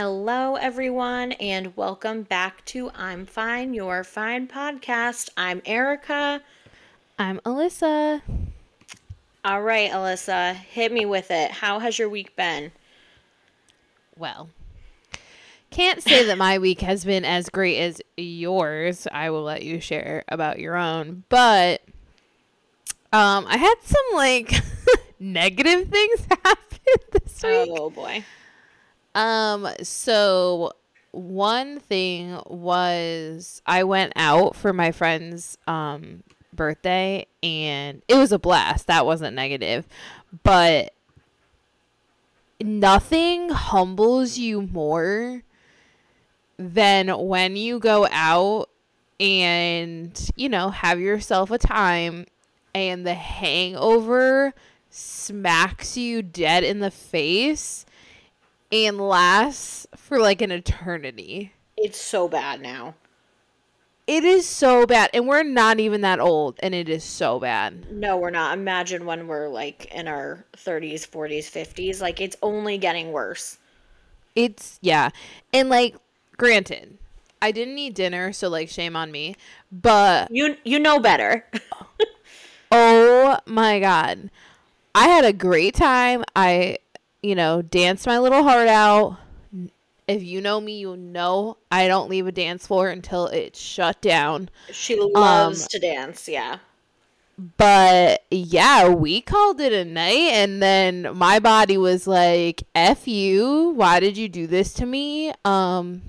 Hello, everyone, and welcome back to I'm Fine, You're Fine podcast. I'm Erica. I'm Alyssa. All right, Alyssa, hit me with it. How has your week been? Well, can't say that my week has been as great as yours. I will let you share about your own, but um, I had some like negative things happen this week. Oh boy. Um, so one thing was I went out for my friend's um birthday and it was a blast. That wasn't negative. But nothing humbles you more than when you go out and, you know, have yourself a time and the hangover smacks you dead in the face and lasts for like an eternity. It's so bad now. It is so bad. And we're not even that old, and it is so bad. No, we're not. Imagine when we're like in our 30s, 40s, 50s. Like, it's only getting worse. It's, yeah. And like, granted, I didn't eat dinner, so like, shame on me. But You you know better. oh my God. I had a great time. I, you know, dance my little heart out. If you know me, you know I don't leave a dance floor until it's shut down. she loves to dance, yeah. But yeah, we called it a night, and then my body was like, "F you! Why did you do this to me?" Um,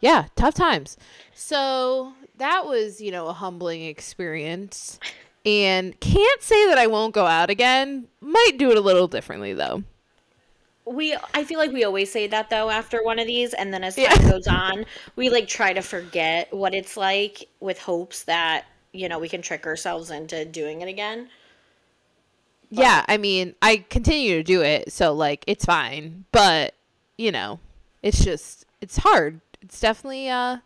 yeah, tough times. So that was, you know, a humbling experience, and can't say that I won't go out again. Might do it a little differently though. We I feel like we always say that though after one of these and then as time Yeah. goes on, we like try to forget what it's like with hopes that, you know, we can trick ourselves into doing it again. Yeah, I mean, I continue to do it, so like it's fine. But you know, it's just it's hard. It's definitely uh,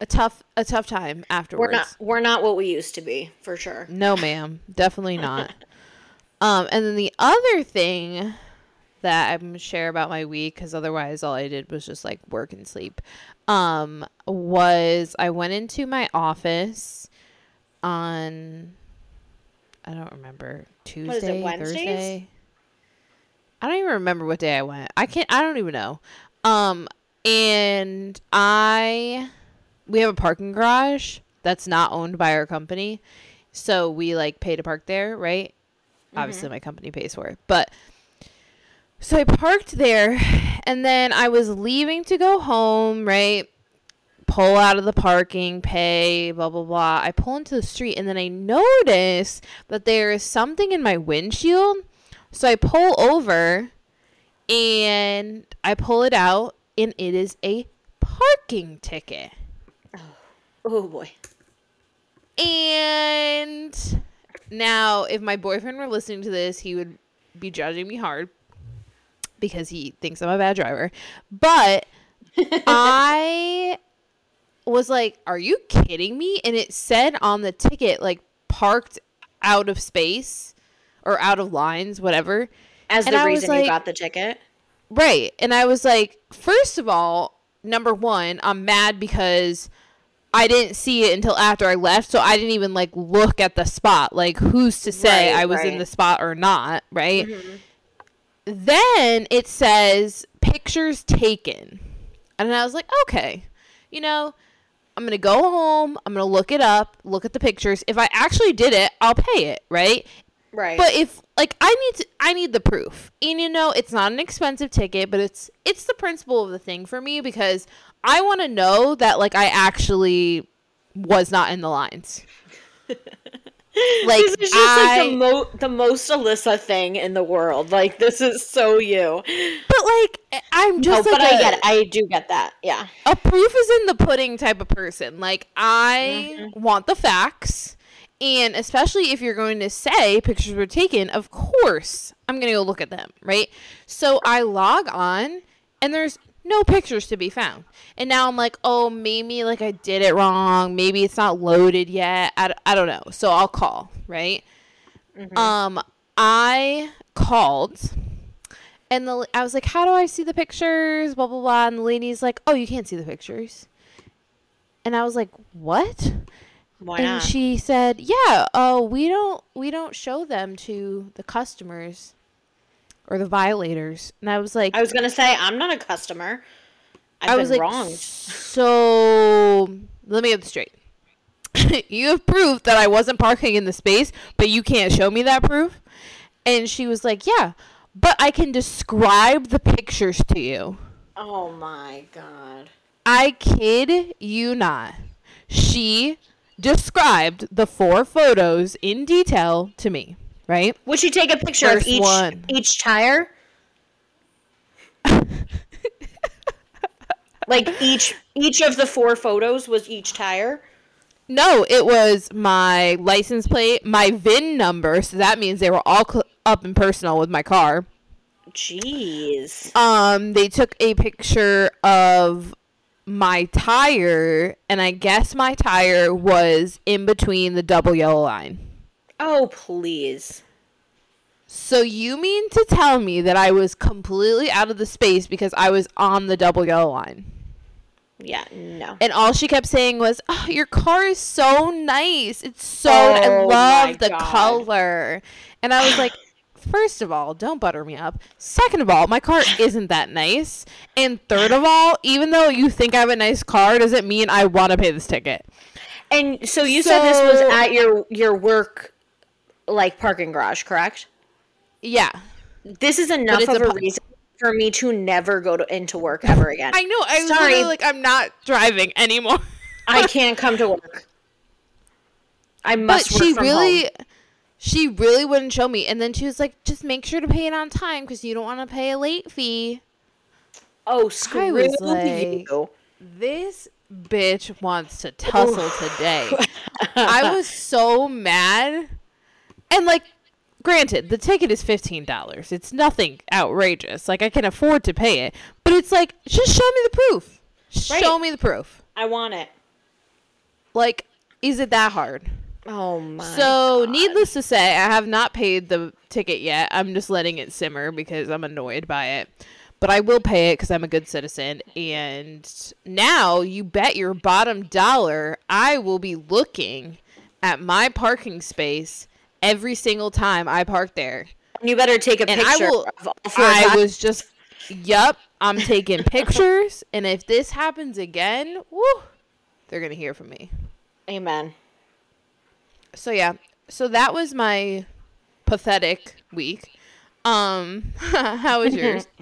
a tough a tough time afterwards. We're not we're not what we used to be, for sure. No, ma'am, definitely not. um, and then the other thing that I'm share about my week, because otherwise all I did was just like work and sleep. Um, was I went into my office on I don't remember Tuesday, it, Thursday. I don't even remember what day I went. I can't. I don't even know. Um, and I we have a parking garage that's not owned by our company, so we like pay to park there, right? Obviously, my company pays for it, but so I parked there, and then I was leaving to go home, right? Pull out of the parking, pay, blah blah blah. I pull into the street, and then I notice that there is something in my windshield. So I pull over, and I pull it out, and it is a parking ticket. Oh oh boy. And now, if my boyfriend were listening to this, he would be judging me hard because he thinks I'm a bad driver. But I was like, Are you kidding me? And it said on the ticket, like, parked out of space or out of lines, whatever. As And the I reason you got the ticket. Right. And I was like, first of all, number one, I'm mad because I didn't see it until after I left. So I didn't even like look at the spot. Like, who's to say Right, I was in the spot or not? Right. Mm-hmm. Then it says pictures taken. And I was like, okay, you know, I'm going to go home. I'm going to look it up, look at the pictures. If I actually did it, I'll pay it. Right. Right. But if like I need to, I need the proof. And you know, it's not an expensive ticket, but it's it's the principle of the thing for me because I want to know that like I actually was not in the lines. like this is just I, like the, mo- the most Alyssa thing in the world. Like this is so you. but like I'm No, just but like I a- get it. I do get that. Yeah. a proof is in the pudding type of person. Like I Mm-hmm. want the facts. And especially if you're going to say pictures were taken, of course I'm going to go look at them, right? So I log on and there's no pictures to be found. And now I'm like, oh, maybe like I did it wrong. Maybe it's not loaded yet. I, I don't know. So I'll call, right? Um, I called And the I was like, "How do I see the pictures?" Blah blah blah. And the lady's like, "Oh, you can't see the pictures." And I was like, "What?" Why and not? she said, "Yeah, oh, we don't we don't show them to the customers or the violators." And I was like, I was gonna say I'm not a customer. I've I was like, wronged. so let me get this straight. you have proof that I wasn't parking in the space, but you can't show me that proof. And she was like, yeah, but I can describe the pictures to you. Oh my god. I kid you not. She described the four photos in detail to me, right? Would she take a picture First of each one. each tire? like each each of the four photos was each tire. No, it was my license plate, my VIN number, so that means they were all cl- up and personal with my car. Jeez. Um, they took a picture of my tire, and I guess my tire was in between the double yellow line. Oh please. So you mean to tell me that I was completely out of the space because I was on the double yellow line? Yeah, no. And all she kept saying was, "Oh, your car is so nice. It's so I Oh love the God. color." And I was like, First of all, don't butter me up. Second of all, my car isn't that nice. And third of all, even though you think I have a nice car, doesn't mean I want to pay this ticket. And so you said this was at your your work like parking garage, correct? Yeah. This is enough of a a reason for me to never go to, into work ever again. I know. I was Sorry. like, I'm not driving anymore. I can't come to work. I but must work she really home. she really wouldn't show me and then she was like just make sure to pay it on time because you don't want to pay a late fee Oh, screw was like- you. this bitch wants to tussle today i was so mad and like granted the ticket is $15 it's nothing outrageous like i can afford to pay it but it's like just show me the proof show me the proof I want it. like is it that hard Oh my. So, God. needless to say, I have not paid the ticket yet. I'm just letting it simmer because I'm annoyed by it. But I will pay it because I'm a good citizen. And now, you bet your bottom dollar, I will be looking at my parking space every single time I park there. you better take a And I will. of all four I was just, yup, I'm taking pictures. And if this happens again, woo, they're going to hear from me. Amen. so yeah so that was my pathetic week um how was yours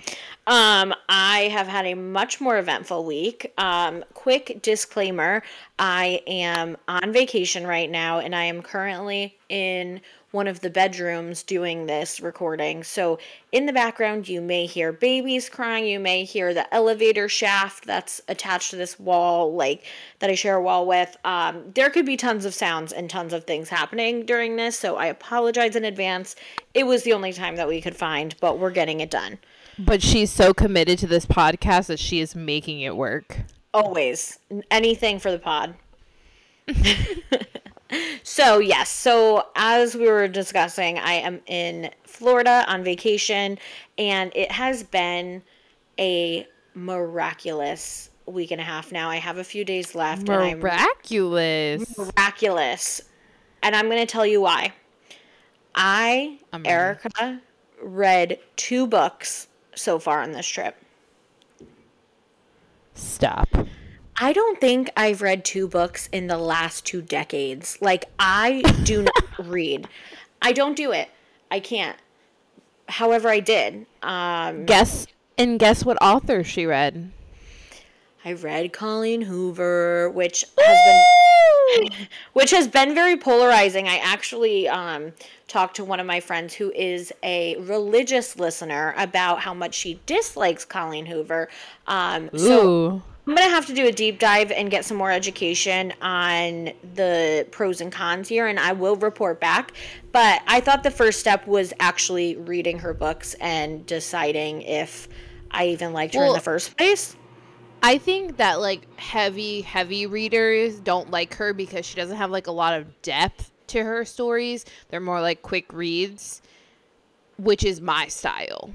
Um, I have had a much more eventful week. Um, quick disclaimer I am on vacation right now, and I am currently in one of the bedrooms doing this recording. So, in the background, you may hear babies crying, you may hear the elevator shaft that's attached to this wall, like that I share a wall with. Um, there could be tons of sounds and tons of things happening during this, so I apologize in advance. It was the only time that we could find, but we're getting it done. but she's so committed to this podcast that she is making it work Always. Anything for the pod. so, yes. So, as we were discussing, I am in Florida on vacation, and it has been a miraculous week and a half now. I have a few days left, and I'm miraculous miraculous. And I'm going to tell you why. I, I'm ready. Erica, read two books so far on this trip. stop I don't think I've read two books in the last two decades. Like, I do not read. I don't do it. I can't. However, I did. Um, guess and guess what author she read I read Colleen Hoover, which has been which has been very polarizing. I actually um, talked to one of my friends who is a religious listener about how much she dislikes Colleen Hoover. Um, so Ooh. I'm gonna have to do a deep dive and get some more education on the pros and cons here, and I will report back. But I thought the first step was actually reading her books and deciding if I even liked her in the first place. I think that like heavy, heavy readers don't like her because she doesn't have like a lot of depth to her stories. They're more like quick reads, which is my style.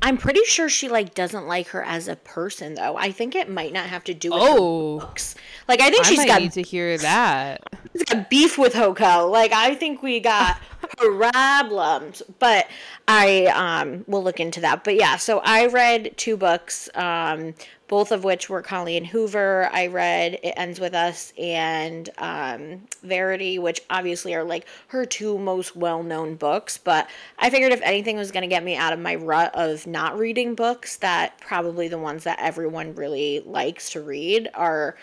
I'm pretty sure she like doesn't like her as a person though. I think it might not have to do with Oh. books. Like I think I she's got need to hear that. He's got beef with Hoko. Like I think we got problems. But I um will look into that. But yeah, so I read two books, um, both of which were Colleen Hoover. I read It Ends With Us and um, Verity, which obviously are like her two most well known books. But I figured if anything was gonna get me out of my rut of not reading books, that probably the ones that everyone really likes to read are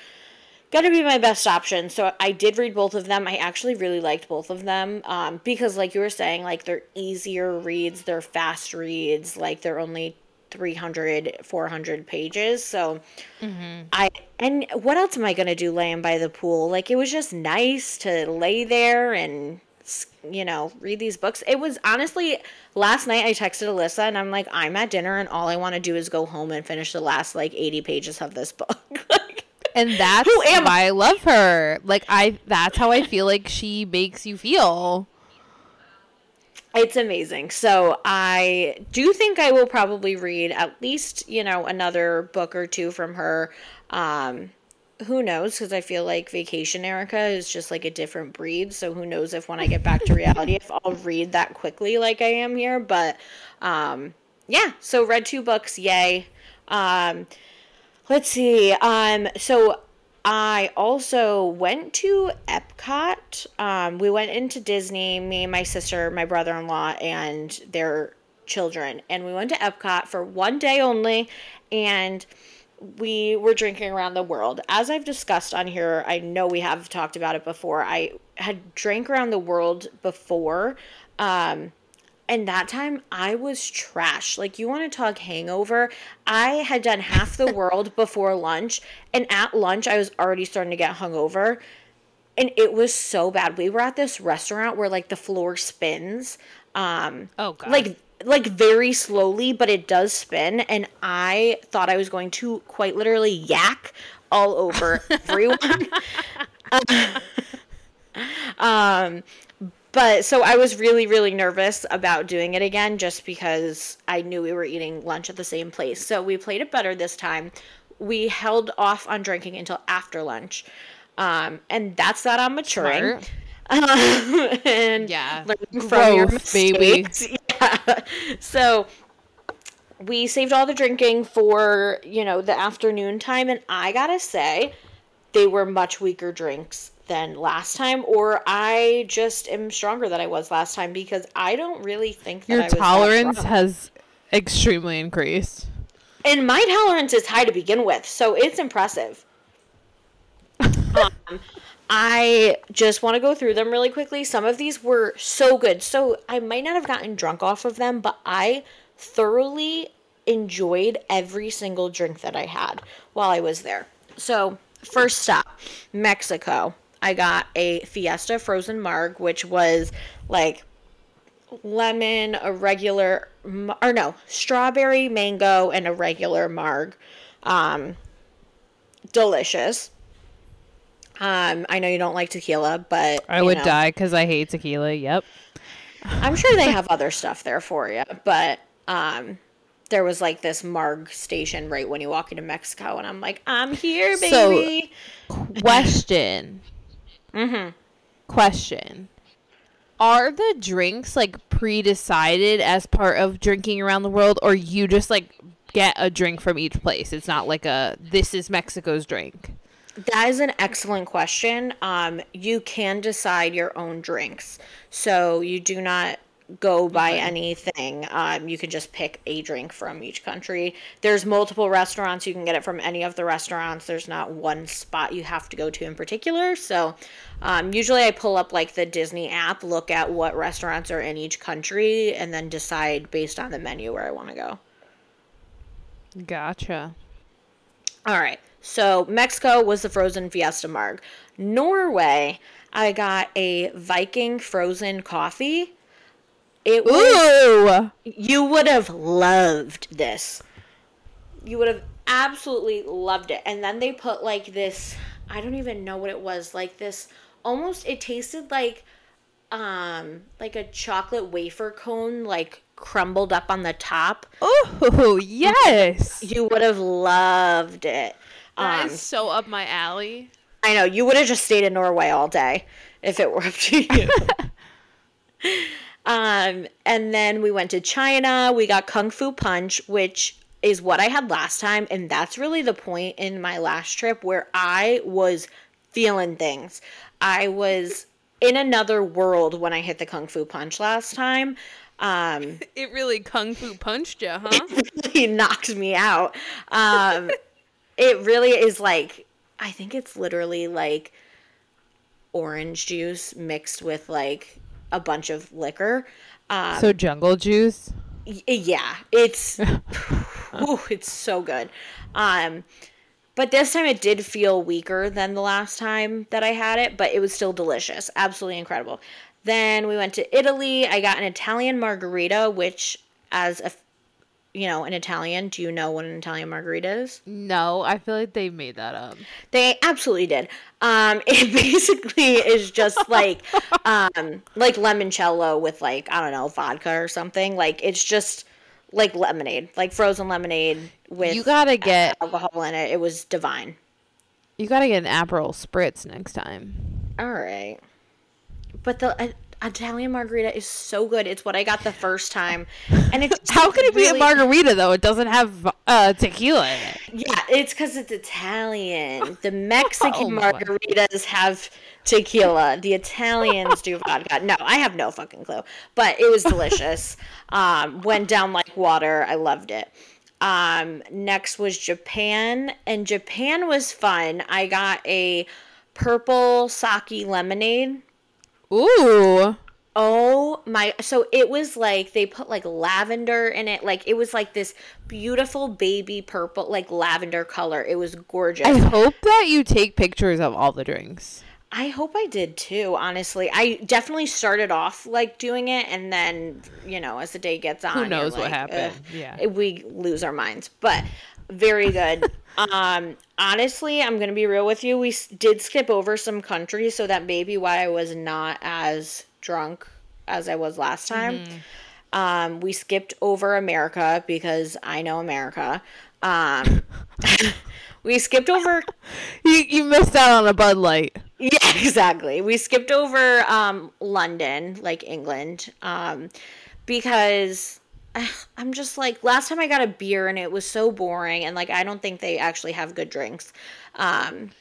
gonna be my best option. So I did read both of them. I actually really liked both of them um, because, like you were saying, like they're easier reads, they're fast reads, like they're only 300, 400 pages. So mm-hmm. I and what else am I gonna do laying by the pool? Like it was just nice to lay there and you know read these books. It was honestly last night I texted Alyssa and I'm like I'm at dinner and all I want to do is go home and finish the last like 80 pages of this book. And that's Who am why I love her. Like I that's how I feel like she makes you feel. It's amazing. So I do think I will probably read at least, you know, another book or two from her. Um, who knows? Because I feel like Vacation Erica is just like a different breed. So who knows if when I get back to reality, if I'll read that quickly like I am here. But um, yeah, so read two books. Yay. Um, let's see. Um, so I also went to Epcot. Um, we went into Disney, me, my sister, my brother in law, and their children. And we went to Epcot for one day only. And we were drinking around the world. As I've discussed on here, I know we have talked about it before. I had drank around the world before. Um, and that time I was trash. Like, you want to talk hangover? I had done half the world before lunch, and at lunch, I was already starting to get hungover. And it was so bad. We were at this restaurant where, like, the floor spins. Um, Oh god. like like very slowly but it does spin and i thought i was going to quite literally yak all over everyone um but so i was really really nervous about doing it again just because i knew we were eating lunch at the same place so we played it better this time we held off on drinking until after lunch um and that's that i'm maturing um, and Yeah. learning from your Growth, baby. mistakes. Yeah. So we saved all the drinking for you know the afternoon time, and I gotta say, they were much weaker drinks than last time, or I just am stronger than I was last time because I don't really think that I Your was tolerance has extremely increased. and my tolerance is high to begin with, so it's impressive. um, I just want to go through them really quickly. Some of these were so good. So I might not have gotten drunk off of them, but I thoroughly enjoyed every single drink that I had while I was there. So, first stop, Mexico. I got a Fiesta frozen marg, which was like lemon, a regular, or no, strawberry, mango, and a regular marg. Um, delicious. Um, I know you don't like tequila, but I would know, die because I hate tequila. Yep. I'm sure they have other stuff there for you, but um, there was like this marg station right when you walk into Mexico, and I'm like, I'm here, baby. So- baby. Question. Mm-hmm. Question. Are the drinks like pre-decided as part of drinking around the world, or you just like get a drink from each place? It's not like a this is Mexico's drink. That is an excellent question. Um, you can decide your own drinks, so you do not go by anything. Um, you can just pick a drink from each country. There's multiple restaurants. You can get it from any of the restaurants. There's not one spot you have to go to in particular. So, um, usually I pull up like the Disney app, look at what restaurants are in each country, and then decide based on the menu where I want to go. Gotcha. All right. So Mexico was the frozen Fiesta Marg. Norway, I got a Viking frozen coffee. It was Ooh. you would have loved this. You would have absolutely loved it. And then they put like this I don't even know what it was, like this almost it tasted like um like a chocolate wafer cone like crumbled up on the top. Oh yes, You would have loved it. that Um, is so up my alley. I know you would have just stayed in Norway all day if it were up to you. um, and then we went to China. We got Kung Fu Punch, which is what I had last time, and that's really the point in my last trip where I was feeling things. I was in another world when I hit the Kung Fu Punch last time. Um, It really kung fu punched you, huh? he knocked me out. Um, it really is like I think it's literally like orange juice mixed with like a bunch of liquor. Um, so jungle juice. y- yeah, it's ooh, it's so good. Um, but this time it did feel weaker than the last time that I had it, but it was still delicious, absolutely incredible. Then we went to Italy. I got an Italian margarita, which as a you know, an Italian, do you know what an Italian margarita is? No, I feel like they made that up. They absolutely did. Um, it basically is just like, um, like limoncello with like I don't know vodka or something. Like it's just like lemonade, like frozen lemonade with You gotta get alcohol in it. It was divine. you gotta get an Aperol spritz next time. All right, but the Italian margarita is so good. It's what I got the first time, and it's How can it be really- a margarita though? It doesn't have uh, tequila in it. Yeah, it's because it's Italian. The Mexican Oh margaritas have tequila. The Italians do vodka. No, I have no fucking clue. But it was delicious. um, went down like water. I loved it. Um, next was Japan, and Japan was fun. I got a purple sake lemonade. Ooh. Oh my! So it was like they put like lavender in it. Like it was like this beautiful baby purple, like lavender color. It was gorgeous. I hope that you take pictures of all the drinks. I hope I did too, honestly. I definitely started off like doing it and then, you know, as the day gets on, you're knows what happened? Yeah. We lose our minds. But very good. um honestly, I'm going to be real with you. We did skip over some countries, so that may be why I was not as drunk as I was last time. Mm-hmm. Um we skipped over America because I know America. Um we skipped over You you missed out on a Bud Light. yeah, exactly. We skipped over um, London, like England, um, because I'm just like last time I got a beer and it was so boring, and like I don't think they actually have good drinks. Um,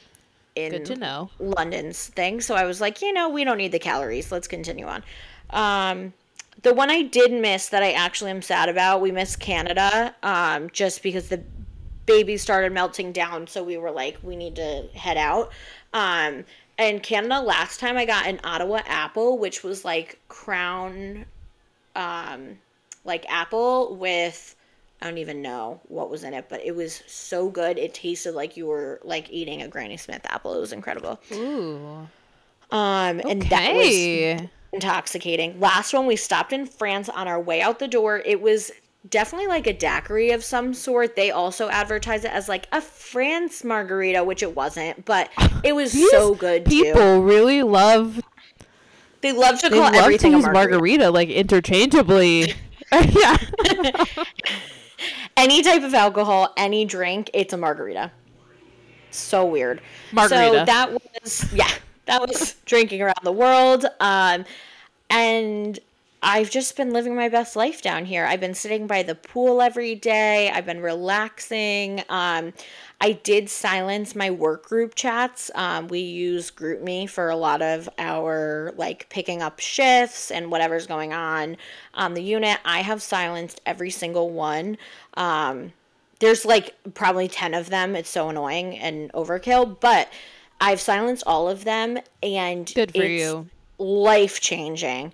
in Good to know. London's thing. So I was like, you know, we don't need the calories. Let's continue on. Um, the one I did miss that I actually am sad about, we missed Canada, um, just because the baby started melting down. So we were like, we need to head out. Um, and Canada, last time I got an Ottawa apple, which was like crown, um, like apple with, I don't even know what was in it, but it was so good. It tasted like you were like eating a Granny Smith apple. It was incredible. Ooh. Um, and that was intoxicating. Last one, we stopped in France on our way out the door. It was definitely like a daiquiri of some sort. They also advertised it as like a France margarita, which it wasn't, but it was so good too. People really love They love to they call love to everything use a margarita. margarita like interchangeably. yeah. Any type of alcohol, any drink, it's a margarita. So weird. Margarita. So that was yeah, that was drinking around the world. Um, and I've just been living my best life down here. I've been sitting by the pool every day. I've been relaxing. Um, I did silence my work group chats. Um, we use GroupMe for a lot of our like picking up shifts and whatever's going on on the unit. I have silenced every single one. Um, there's like probably 10 of them. It's so annoying and overkill, but I've silenced all of them and Good for it's you. life changing.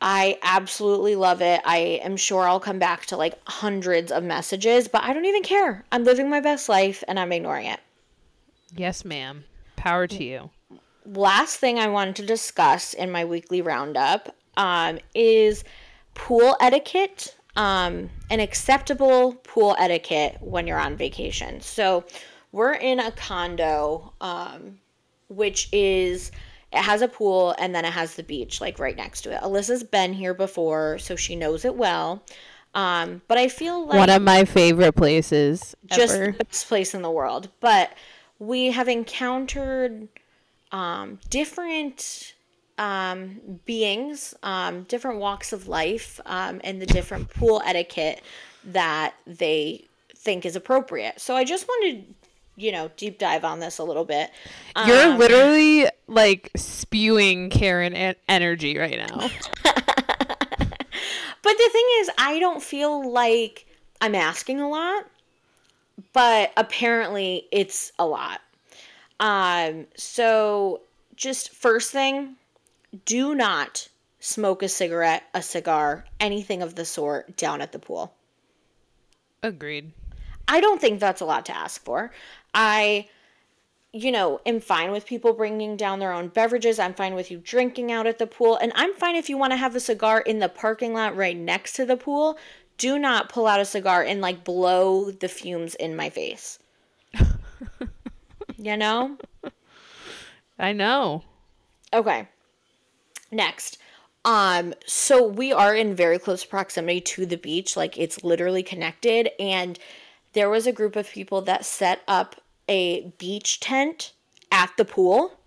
I absolutely love it. I am sure I'll come back to like hundreds of messages, but I don't even care. I'm living my best life and I'm ignoring it. Yes, ma'am. Power to you. Last thing I wanted to discuss in my weekly roundup um, is pool etiquette, um, an acceptable pool etiquette when you're on vacation. So we're in a condo, um, which is It has a pool and then it has the beach like right next to it. Alyssa's been here before, so she knows it well. Um, but I feel like One of my favorite places just ever. the best place in the world. But we have encountered um, different um, beings, um, different walks of life, um, and the different pool etiquette that they think is appropriate. So I just wanted, you know, deep dive on this a little bit. You're Um, literally like spewing Karen en- energy right now. But the thing is, I don't feel like I'm asking a lot, but apparently it's a lot. Um, so just first thing, do not smoke a cigarette, a cigar, anything of the sort down at the pool. Agreed. I don't think that's a lot to ask for. I, you know, am fine with people bringing down their own beverages. I'm fine with you drinking out at the pool. And I'm fine if you want to have a cigar in the parking lot right next to the pool. Do not pull out a cigar and like blow the fumes in my face. you know? I know. Okay. Next. Um so we are in very close proximity to the beach, like it's literally connected and there was a group of people that set up a beach tent at the pool.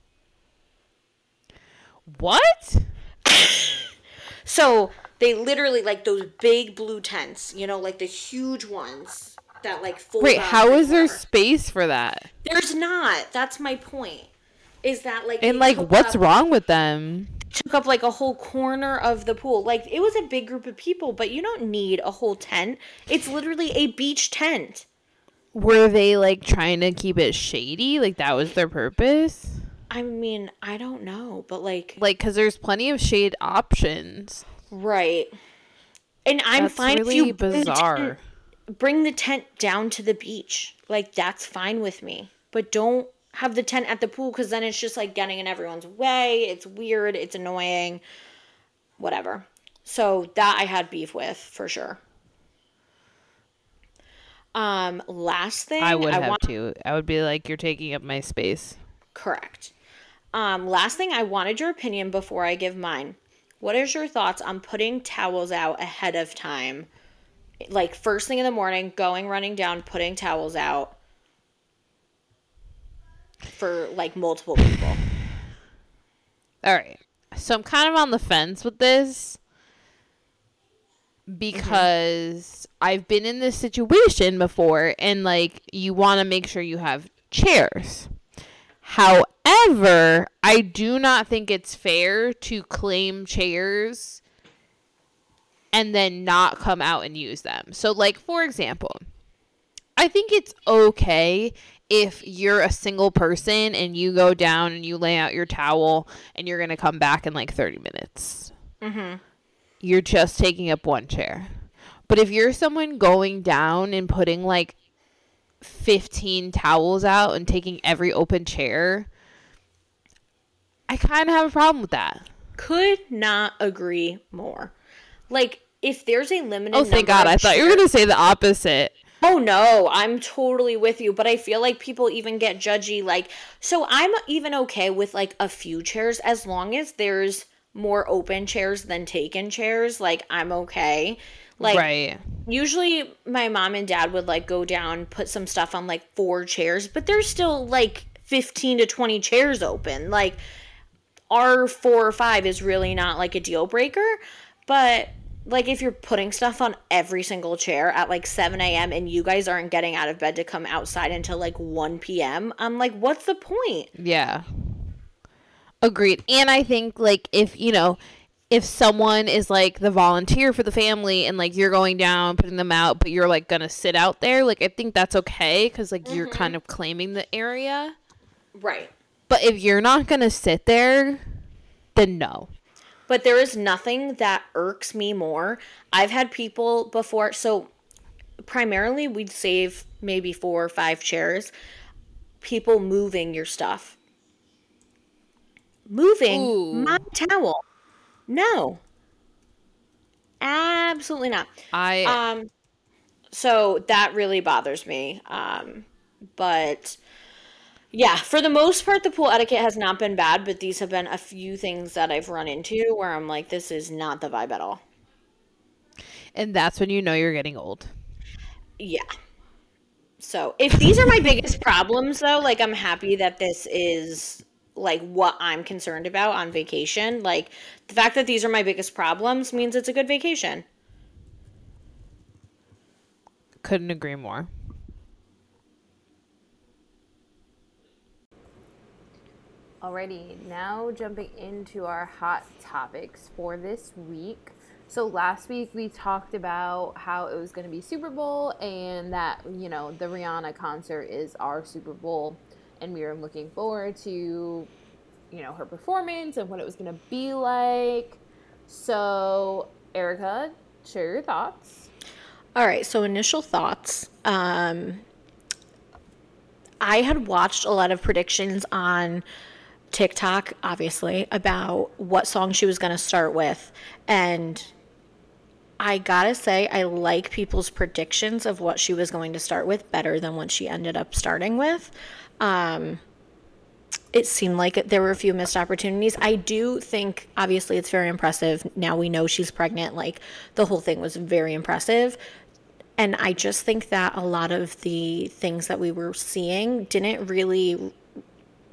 What? So they literally like those big blue tents, you know, like the huge ones that like fold Wait, how is there space for that? There's not. That's my point. Is that like And like what's up- wrong with them? took up like a whole corner of the pool. Like it was a big group of people, but you don't need a whole tent. It's literally a beach tent. Were they like trying to keep it shady? Like that was their purpose? I mean, I don't know, but like Like cuz there's plenty of shade options. right. And I'm That's fine really if you bring the bizarre. tent- bring the tent down to the beach. Like that's fine with me. But don't have the tent at the pool cuz then it's just like getting in everyone's way. It's weird, it's annoying. Whatever. So that I had beef with for sure. Um last thing I would have want to. I would be like you're taking up my space. Correct. Um, last thing, I wanted your opinion before I give mine. What is your thoughts on putting towels out ahead of time? Like first thing in the morning, going running down, putting towels out for like multiple people. All right. So I'm kind of on the fence with this because I've been in this situation before and like you want to make sure you have chairs. However, I do not think it's fair to claim chairs and then not come out and use them. So like for example, I think it's okay if you're a single person and you go down and you lay out your towel and you're going to come back in like 30 minutes. Mm-hmm. You're just taking up one chair. But if you're someone going down and putting like 15 towels out and taking every open chair, I kind of have a problem with that. Could not agree more. Like if there's a limited. Oh, thank God. I thought you were going to say the opposite. Oh no, I'm totally with you, but I feel like people even get judgy like so I'm even okay with like a few chairs as long as there's more open chairs than taken chairs, like I'm okay. Like right. usually my mom and dad would like go down, put some stuff on like four chairs, but there's still like 15 to 20 chairs open. Like our 4 or 5 is really not like a deal breaker, but like if you're putting stuff on every single chair at like 7 a.m. and you guys aren't getting out of bed to come outside until like 1 p.m., I'm like, what's the point? Yeah. Agreed. And I think like if, you know, if someone is like the volunteer for the family and like you're going down putting them out but you're like going to sit out there, like I think that's okay cuz like you're mm-hmm. kind of claiming the area. Right. But if you're not going to sit there, then no. But there is nothing that irks me more. I've had people before, so primarily we'd save maybe four or five chairs. People moving your stuff. Moving Ooh. my towel. No. Absolutely not. I Um so that really bothers me. Um but Yeah, for the most part, the pool etiquette has not been bad, but these have been a few things that I've run into where I'm like, this is not the vibe at all. And that's when you know you're getting old. Yeah. So if these are my biggest problems, though, like I'm happy that this is like what I'm concerned about on vacation. Like the fact that these are my biggest problems means it's a good vacation. Couldn't agree more. Alrighty, now jumping into our hot topics for this week. So last week we talked about how it was going to be Super Bowl and that, you know, the Rihanna concert is our Super Bowl and we were looking forward to, you know, her performance and what it was going to be like. So, Erica, share your thoughts. All right, so initial thoughts. Um I had watched a lot of predictions on TikTok, obviously, about what song she was going to start with. And I gotta say, I like people's predictions of what she was going to start with better than what she ended up starting with. Um, it seemed like there were a few missed opportunities. I do think, obviously, it's very impressive. Now we know she's pregnant. Like, the whole thing was very impressive. And I just think that a lot of the things that we were seeing didn't really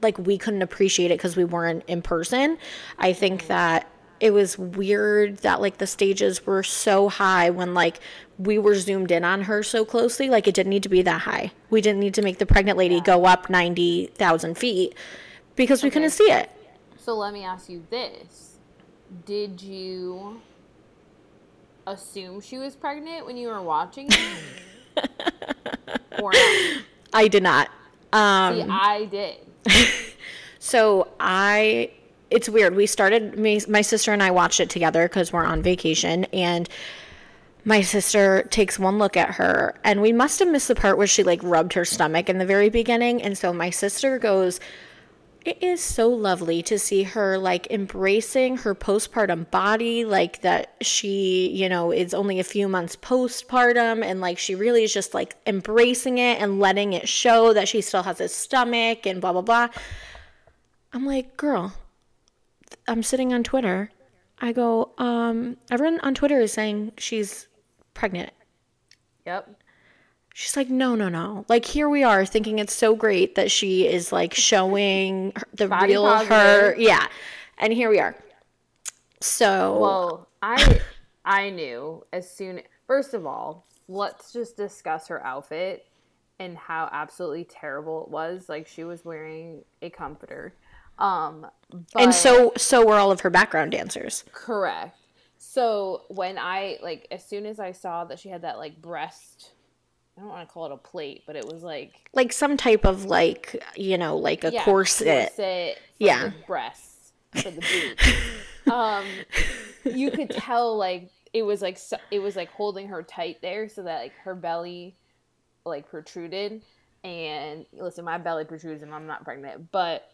like we couldn't appreciate it because we weren't in person. I think that it was weird that like the stages were so high when like we were zoomed in on her so closely. Like it didn't need to be that high. We didn't need to make the pregnant lady yeah. go up 90,000 feet because we okay. couldn't see it. So let me ask you this. Did you assume she was pregnant when you were watching it? or not? I did not. Um, See, I did. so I it's weird. We started me, my sister and I watched it together cuz we're on vacation and my sister takes one look at her and we must have missed the part where she like rubbed her stomach in the very beginning and so my sister goes it is so lovely to see her like embracing her postpartum body like that she you know is only a few months postpartum and like she really is just like embracing it and letting it show that she still has a stomach and blah blah blah i'm like girl i'm sitting on twitter i go um everyone on twitter is saying she's pregnant yep She's like, no, no, no. Like here we are thinking it's so great that she is like showing the Body real positive. her. Yeah. And here we are. So Well, I I knew as soon first of all, let's just discuss her outfit and how absolutely terrible it was. Like she was wearing a comforter. Um And so so were all of her background dancers. Correct. So when I like as soon as I saw that she had that like breast I don't want to call it a plate, but it was like like some type of like you know like a yeah, corset. corset yeah, breasts for the boot. um, you could tell like it was like so, it was like holding her tight there, so that like her belly like protruded. And listen, my belly protrudes, and I'm not pregnant, but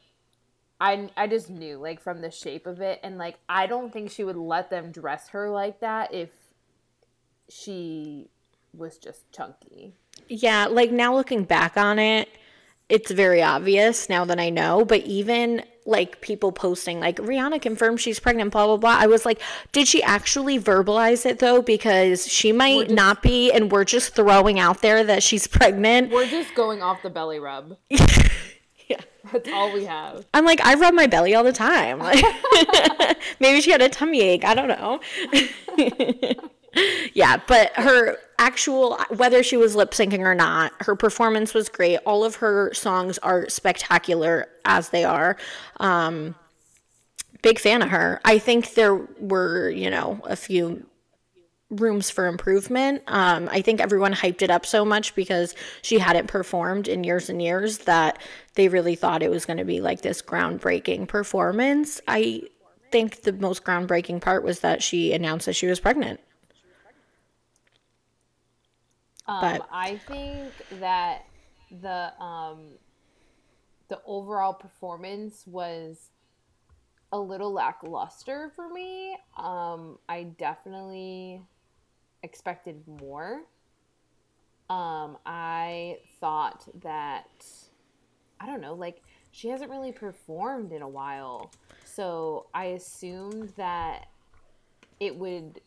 I I just knew like from the shape of it, and like I don't think she would let them dress her like that if she was just chunky. Yeah, like now looking back on it, it's very obvious now that I know, but even like people posting like Rihanna confirmed she's pregnant, blah blah blah. I was like, did she actually verbalize it though? Because she might just, not be, and we're just throwing out there that she's pregnant. We're just going off the belly rub. yeah, that's all we have. I'm like, I rub my belly all the time. Like, maybe she had a tummy ache. I don't know. yeah, but her actual whether she was lip syncing or not, her performance was great. All of her songs are spectacular as they are. Um, big fan of her. I think there were, you know, a few rooms for improvement. Um, I think everyone hyped it up so much because she hadn't performed in years and years that they really thought it was going to be like this groundbreaking performance. I think the most groundbreaking part was that she announced that she was pregnant. Um, but I think that the um, the overall performance was a little lackluster for me. Um, I definitely expected more. Um, I thought that I don't know, like she hasn't really performed in a while. So I assumed that it would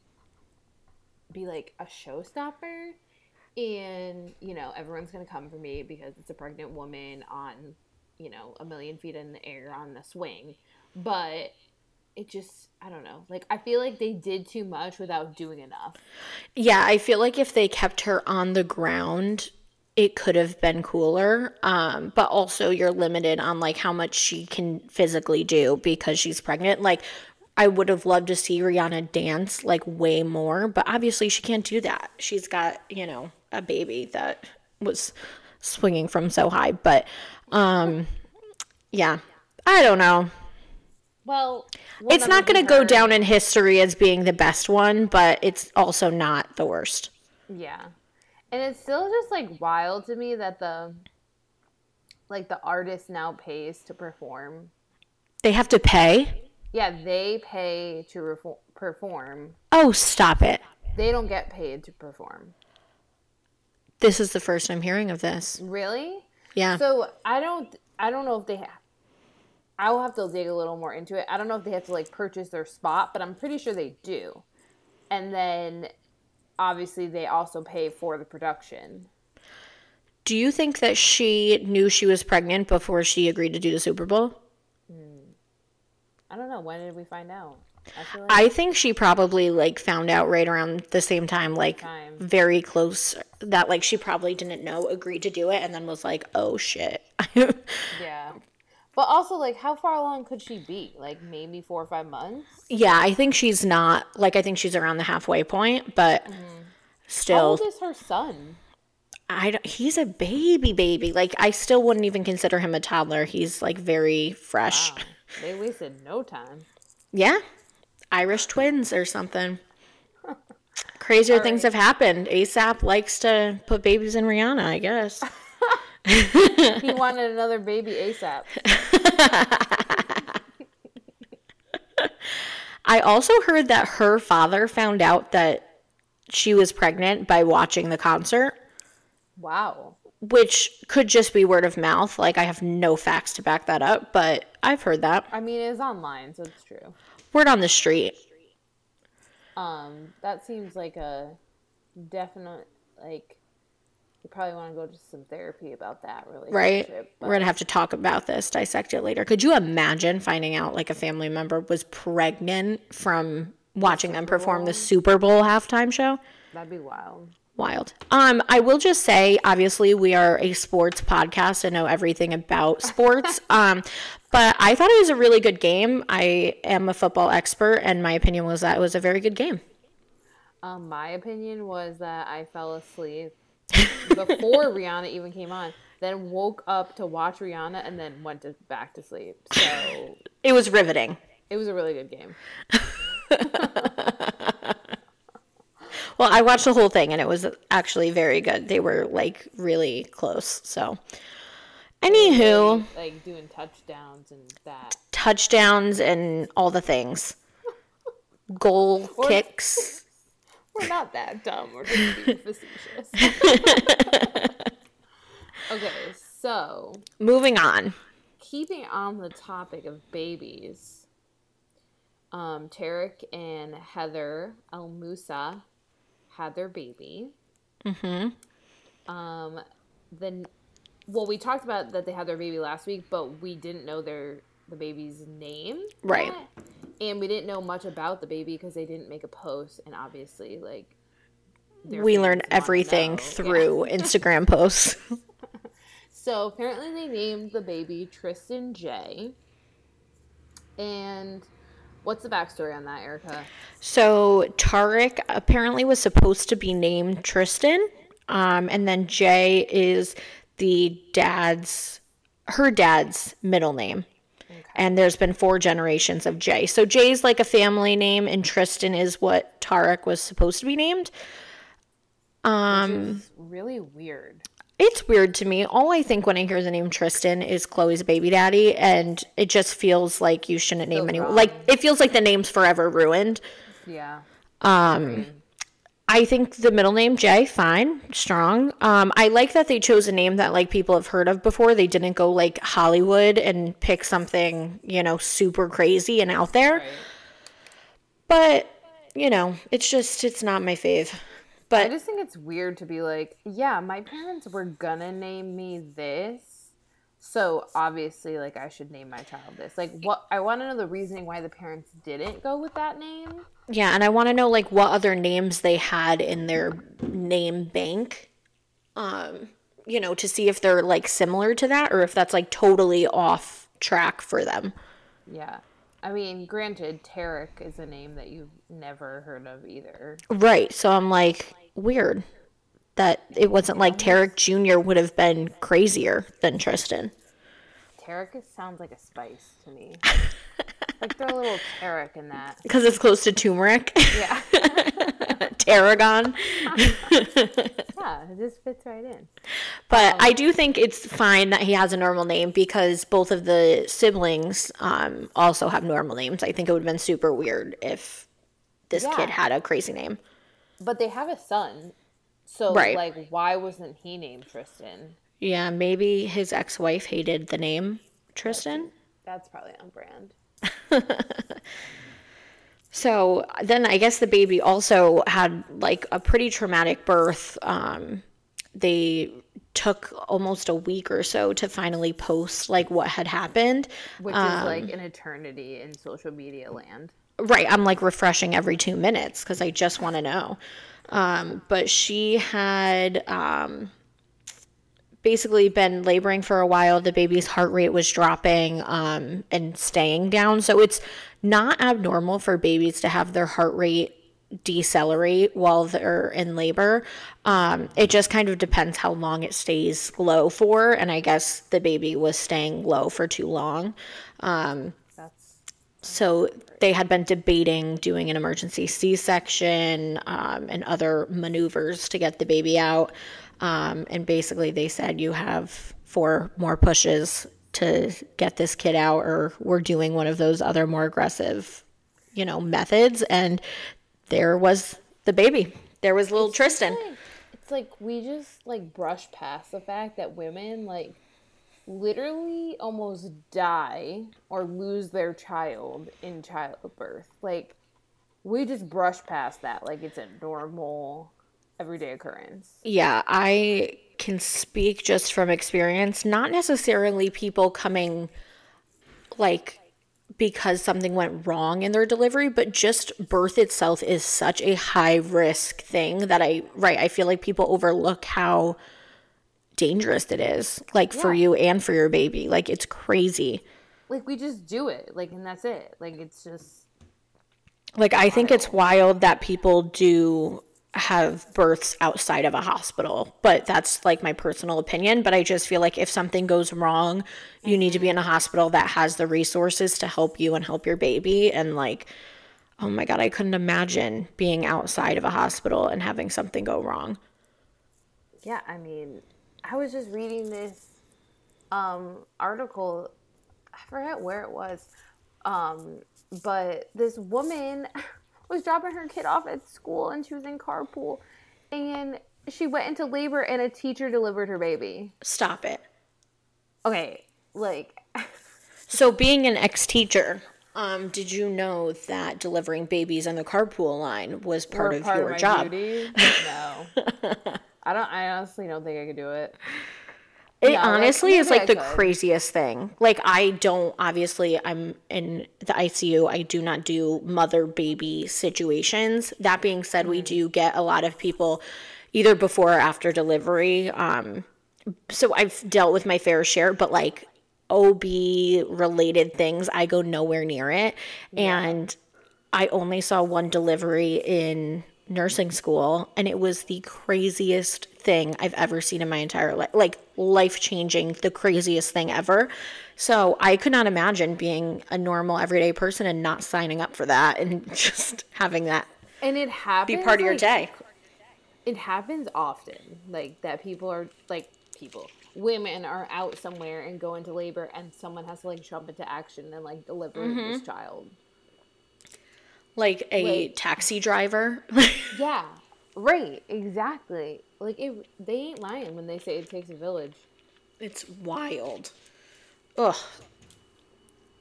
be like a showstopper and you know everyone's gonna come for me because it's a pregnant woman on you know a million feet in the air on the swing but it just i don't know like i feel like they did too much without doing enough Yeah, I feel like if they kept her on the ground, it could have been cooler. Um, but also you're limited on like how much she can physically do because she's pregnant. Like I would have loved to see Rihanna dance like way more, but obviously she can't do that. She's got, you know, a baby that was swinging from so high, but um yeah. I don't know. Well It's not going to go down in history as being the best one, but it's also not the worst. Yeah. And it's still just like wild to me that the like the artist now pays to perform. They have to pay? Yeah, they pay to perform. Oh, stop it. They don't get paid to perform. This is the first I'm hearing of this. Really? Yeah. So I don't I don't know if they ha- I will have to dig a little more into it. I don't know if they have to like purchase their spot, but I'm pretty sure they do. And then obviously they also pay for the production. Do you think that she knew she was pregnant before she agreed to do the Super Bowl? Hmm. I don't know. When did we find out? I like I think she probably like found out right around the same time, like Time. very close that like she probably didn't know, agreed to do it, and then was like, oh shit. yeah. But also like how far along could she be? Like maybe 4 or 5 months? yeah, I think she's not like I think she's around the halfway point, but mm-hmm. How still old is her son? I don't, he's a baby baby. Like I still wouldn't even consider him a toddler. He's like very fresh. Wow. They wasted no time. Yeah. Irish twins or something. Crazier things have happened. ASAP likes to put babies in Rihanna, I guess. He wanted another baby ASAP. I also heard that her father found out that she was pregnant by watching the concert, Wow. which could just be word of mouth. Like I have no facts to back that up, but I've heard that. I mean, it's online, so it's true. Word on the street. Um, that seems like a definite like you probably want to go to some therapy about that really. right? relationship. We're gonna have to talk about this, dissect it later. Could you imagine finding out like a family member was pregnant from watching them perform the Super Bowl halftime show? That'd be wild. Wild. Um, I will just say, obviously, we are a sports podcast and know everything about sports. um, but I thought it was a really good game. I am a football expert, and my opinion was that it was a very good game. Um, my opinion was that I fell asleep before Rihanna even came on, then woke up to watch Rihanna, and then went to, back to sleep. So It was riveting. it was a really good game. Well, I watched the whole thing, and it was actually very good. They were like really close. So, anywho. Like doing touchdowns and that. touchdowns and all the things. Goal kicks. We're not that dumb. We're just being facetious. okay, so Moving on. keeping on the topic of babies, um, Tarek and Heather El Moussa had their baby. Mm-hmm. Um, then, well, we talked about that they had their baby last week, but we didn't know their the baby's name, Right. yet. And we didn't know much about the baby because they didn't make a post, and obviously, like. We learned everything through Instagram posts. So apparently they named the baby Tristan J. And what's the backstory on that, Erica? So Tarek apparently was supposed to be named Tristan, um, and then Jay is the dad's, her dad's middle name. And there's been four generations of Jay. So Jay's like a family name, and Tristan is what Tarek was supposed to be named. Um, It's really weird. It's weird to me. All I think when I hear the name Tristan is Chloe's baby daddy, and it just feels like you shouldn't name anyone. Like it feels like the name's forever ruined. Yeah. I I think the middle name Jay, fine, strong. Um, I like that they chose a name that like people have heard of before. They didn't go like Hollywood and pick something you know super crazy and out there. Right. But you know, it's just it's not my fave. But I just think it's weird to be like, yeah, my parents were gonna name me this, so obviously, like, I should name my child this. Like, what? I want to know the reasoning why the parents didn't go with that name. yeah, and I want to know like what other names they had in their name bank. Um, you know, to see if they're like similar to that or if that's like totally off track for them. Yeah, I mean, granted, Tarek is a name that you've never heard of either. Right. So I'm like, weird that it wasn't like Tarek Jr. would have been crazier than Tristan. Tarek sounds like a spice to me. like throw a little Tarek in that. Because it's close to turmeric. Yeah, Tarragon. yeah, it just fits right in. But I do think it's fine that he has a normal name because both of the siblings um, also have normal names. I think it would have been super weird if this Yeah. kid had a crazy name. But they have a son, so Right. like, why wasn't he named Tristan? Yeah, maybe his ex wife hated the name Tristan. That's probably on brand. So then I guess the baby also had like a pretty traumatic birth. Um, they took almost a week or so to finally post like what had happened. Which is like an eternity in social media land. Right, I'm like refreshing every two minutes because I just want to know. Um, but she had um, basically been laboring for a while. The baby's heart rate was dropping um, and staying down. So it's not abnormal for babies to have their heart rate decelerate while they're in labor. Um, it just kind of depends how long it stays low for. And I guess the baby was staying low for too long. That's So they had been debating doing an emergency C section um, and other maneuvers to get the baby out. Um, and basically, they said, You have four more pushes to get this kid out, or we're doing one of those other more aggressive, you know, methods. And there was the baby. There was little Tristan. it's like we just like brush past the fact that women like literally almost die or lose their child in childbirth. Like we just brush past that like it's a normal everyday occurrence. Yeah, I can speak just from experience, not necessarily people coming like because something went wrong in their delivery, but just birth itself is such a high risk thing that I right, I feel like people overlook how dangerous it is like for you and for your baby. Like it's crazy. Like we just do it. Like and that's it. Like it's just Like I think it's wild that people do have births outside of a hospital, but that's like my personal opinion, but I just feel like if something goes wrong, you need to be mm-hmm. in a hospital that has the resources to help you and help your baby and like oh my god, I couldn't imagine being outside of a hospital and having something go wrong. Yeah, I mean, I was just reading this um, article. I forget where it was, um, but this woman was dropping her kid off at school, and she was in carpool, and she went into labor, and a teacher delivered her baby. Stop it. Okay, like So being an ex-teacher, um did you know that delivering babies on the carpool line was part were of part your my job? duty. No, I don't. I honestly don't think I could do it. It Yeah, like, honestly is like I the could. craziest thing. Like I don't obviously I'm in the ICU. I do not do mother baby situations. That being said, Mm. we do get a lot of people either before or after delivery. Um so I've dealt with my fair share, but like OB related things, I go nowhere near it. And I only saw one delivery in nursing school, and it was the craziest thing I've ever seen in my entire life. Like life changing, the craziest thing ever. So I could not imagine being a normal everyday person and not signing up for that and just having that And it happens be part of your day. it happens often like that people are like people women are out somewhere and go into labor and someone has to like jump into action and like deliver this mm-hmm. child Like a Like- taxi driver. yeah Right, exactly. Like it, they ain't lying when they say it takes a village. It's wild. Ugh.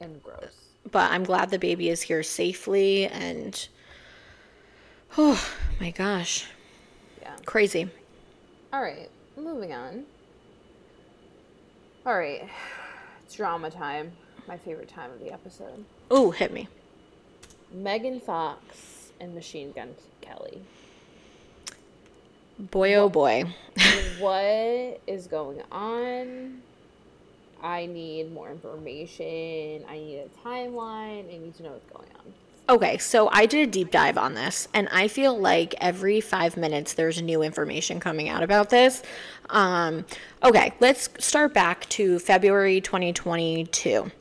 And gross. But I'm glad the baby is here safely and oh my gosh. Yeah. Crazy. All right, moving on. All right, it's drama time. My favorite time of the episode. Ooh, hit me. Megan Fox and Machine Gun Kelly. Boy oh boy. what is going on? I need more information. I need a timeline. I need to know what's going on. Okay, so I did a deep dive on this, and I feel like every five minutes there's new information coming out about this. Um, okay, let's start back to February 2022.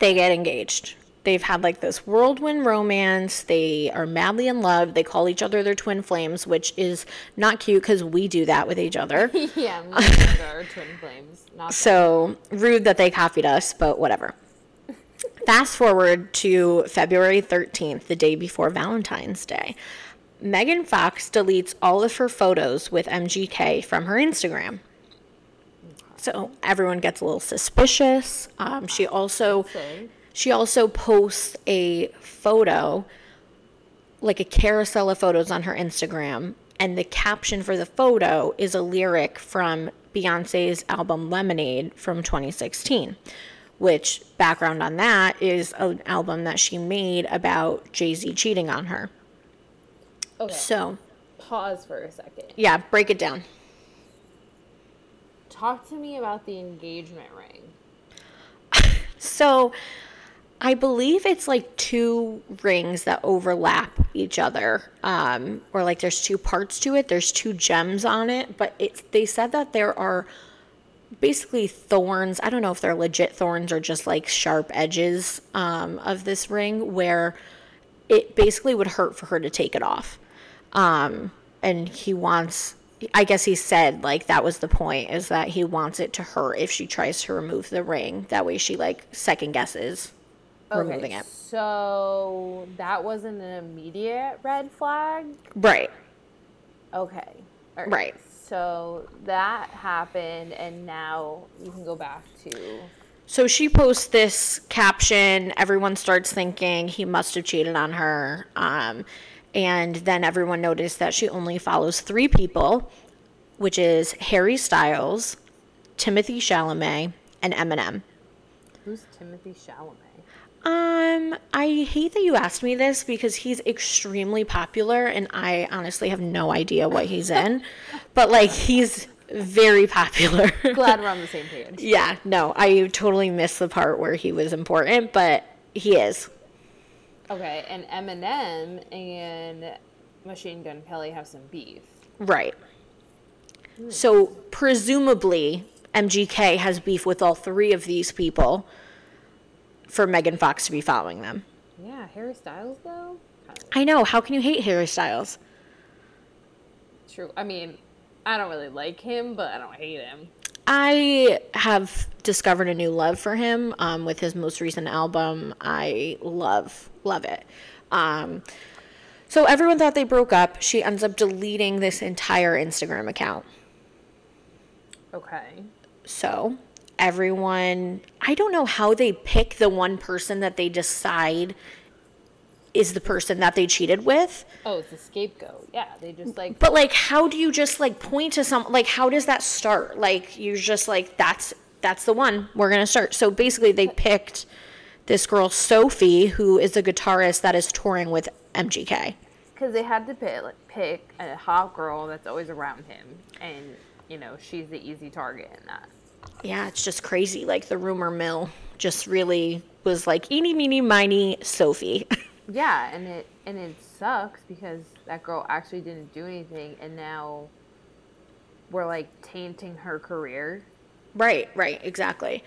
They get engaged. They've had like this whirlwind romance. They are madly in love. They call each other their twin flames, which is not cute because we do that with each other. yeah, me and our twin flames. Not So rude that they copied us, but whatever. Fast forward to February 13th, the day before Valentine's Day. Megan Fox deletes all of her photos with MGK from her Instagram. So everyone gets a little suspicious. Um, she also. She also posts a photo, like a carousel of photos on her Instagram, and the caption for the photo is a lyric from Beyonce's album Lemonade from 2016. Which background on that is an album that she made about Jay Z cheating on her. Okay. So, Pause for a second. yeah, break it down. Talk to me about the engagement ring. So, I believe it's like two rings that overlap each other, um, or like there's two parts to it. There's two gems on it, but it's they said that there are basically thorns. I don't know if they're legit thorns or just like sharp edges um, of this ring, where it basically would hurt for her to take it off. Um, and he wants. I guess he said like that was the point is that he wants it to hurt if she tries to remove the ring. That way she like second guesses removing it. So that wasn't an immediate red flag. Right. Okay. All Right. So that happened, and now you can go back to. So she posts this caption. Everyone starts thinking he must have cheated on her. Um, and then everyone noticed that she only follows three people, which is Harry Styles, Timothée Chalamet, and Eminem. Who's Timothée Chalamet? Um, I hate that you asked me this because he's extremely popular and I honestly have no idea what he's in. but like he's very popular. Glad we're on the same page. yeah, no, I totally missed the part where he was important, but he is. Okay, and Eminem and Machine Gun Kelly have some beef. Right. So presumably MGK has beef with all three of these people for Megan Fox to be following them. Yeah, Harry Styles though. I know, how can you hate Harry Styles? true. I mean, I don't really like him, but I don't hate him. I have discovered a new love for him um, with his most recent album. I love, love it. Um, so everyone thought they broke up. She ends up deleting this entire Instagram account. Okay. So everyone, I don't know how they pick the one person that they decide is the person that they cheated with. Oh, it's a scapegoat. Yeah, they just like But like, how do you just like point to some? Like, how does that start? Like, you're just like, that's that's the one we're gonna start. So basically, they picked this girl Sophie, who is a guitarist that is touring with MGK. because they had to pick like, pick a hot girl that's always around him, and you know she's the easy target in that. Yeah, it's just crazy. Like the rumor mill just really was like eeny meeny miny Sophie. Yeah, and it and it sucks because that girl actually didn't do anything, and now we're like tainting her career. Right, right, exactly.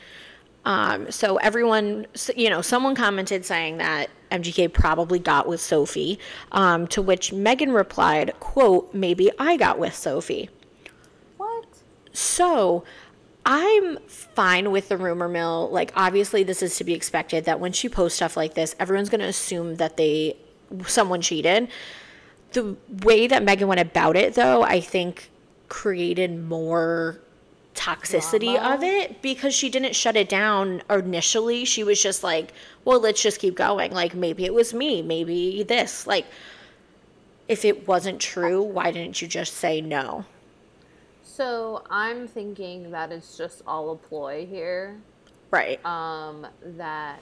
Um, so everyone, you know, someone commented saying that MGK probably got with Sophie, um, to which Megan replied, "quote Maybe I got with Sophie." What? So I'm fine with the rumor mill. Like, obviously, this is to be expected that when she posts stuff like this, everyone's going to assume that they someone cheated. the way that Megan went about it, though, I think created more toxicity Drama? of it because she didn't shut it down initially. She was just like, well, let's just keep going. Like, maybe it was me, maybe this. Like, if it wasn't true, why didn't you just say no? So I'm thinking that it's just all a ploy here. Right. Um, that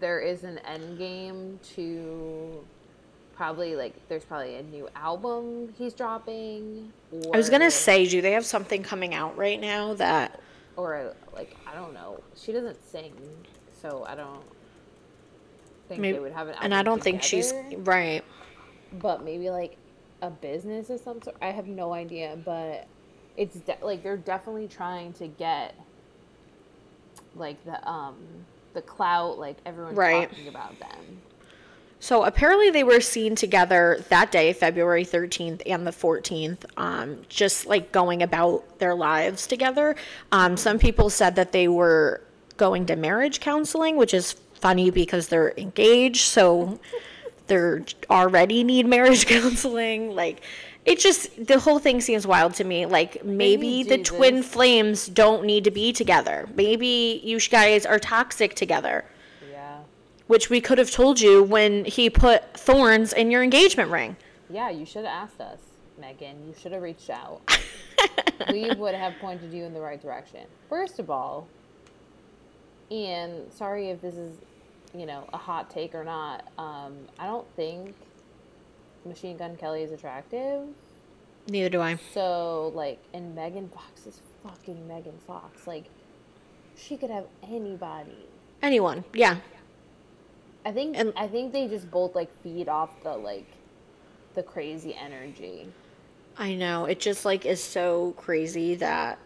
there is an end game to probably like there's probably a new album he's dropping. Or, I was gonna say, do they have something coming out right now that or like I don't know. She doesn't sing, so I don't think maybe? they would have an. And I don't think she's right. but maybe like a business of some sort. I have no idea, but it's de- like they're definitely trying to get like the um the clout, like everyone's Right. talking about them. So apparently they were seen together that day, February 13th and the 14th, um, just like going about their lives together. Um, some people said that they were going to marriage counseling, which is funny because they're engaged, so they're already need marriage counseling. Like it just the whole thing seems wild to me. Like maybe the twin flames don't need to be together. Maybe you guys are toxic together Yeah. which we could have told you when he put thorns in your engagement ring. Yeah, you should have asked us, Megan. You should have reached out. we would have pointed you in the right direction. First of all, and sorry if this is, you know, a hot take or not. Um, I don't think Machine Gun Kelly is attractive. Neither do I. So like, and Megan Fox is fucking Megan Fox. Like, she could have anybody. Anyone. Yeah. I think And- I think they just both like feed off the like the crazy energy. I know. It just like is so crazy that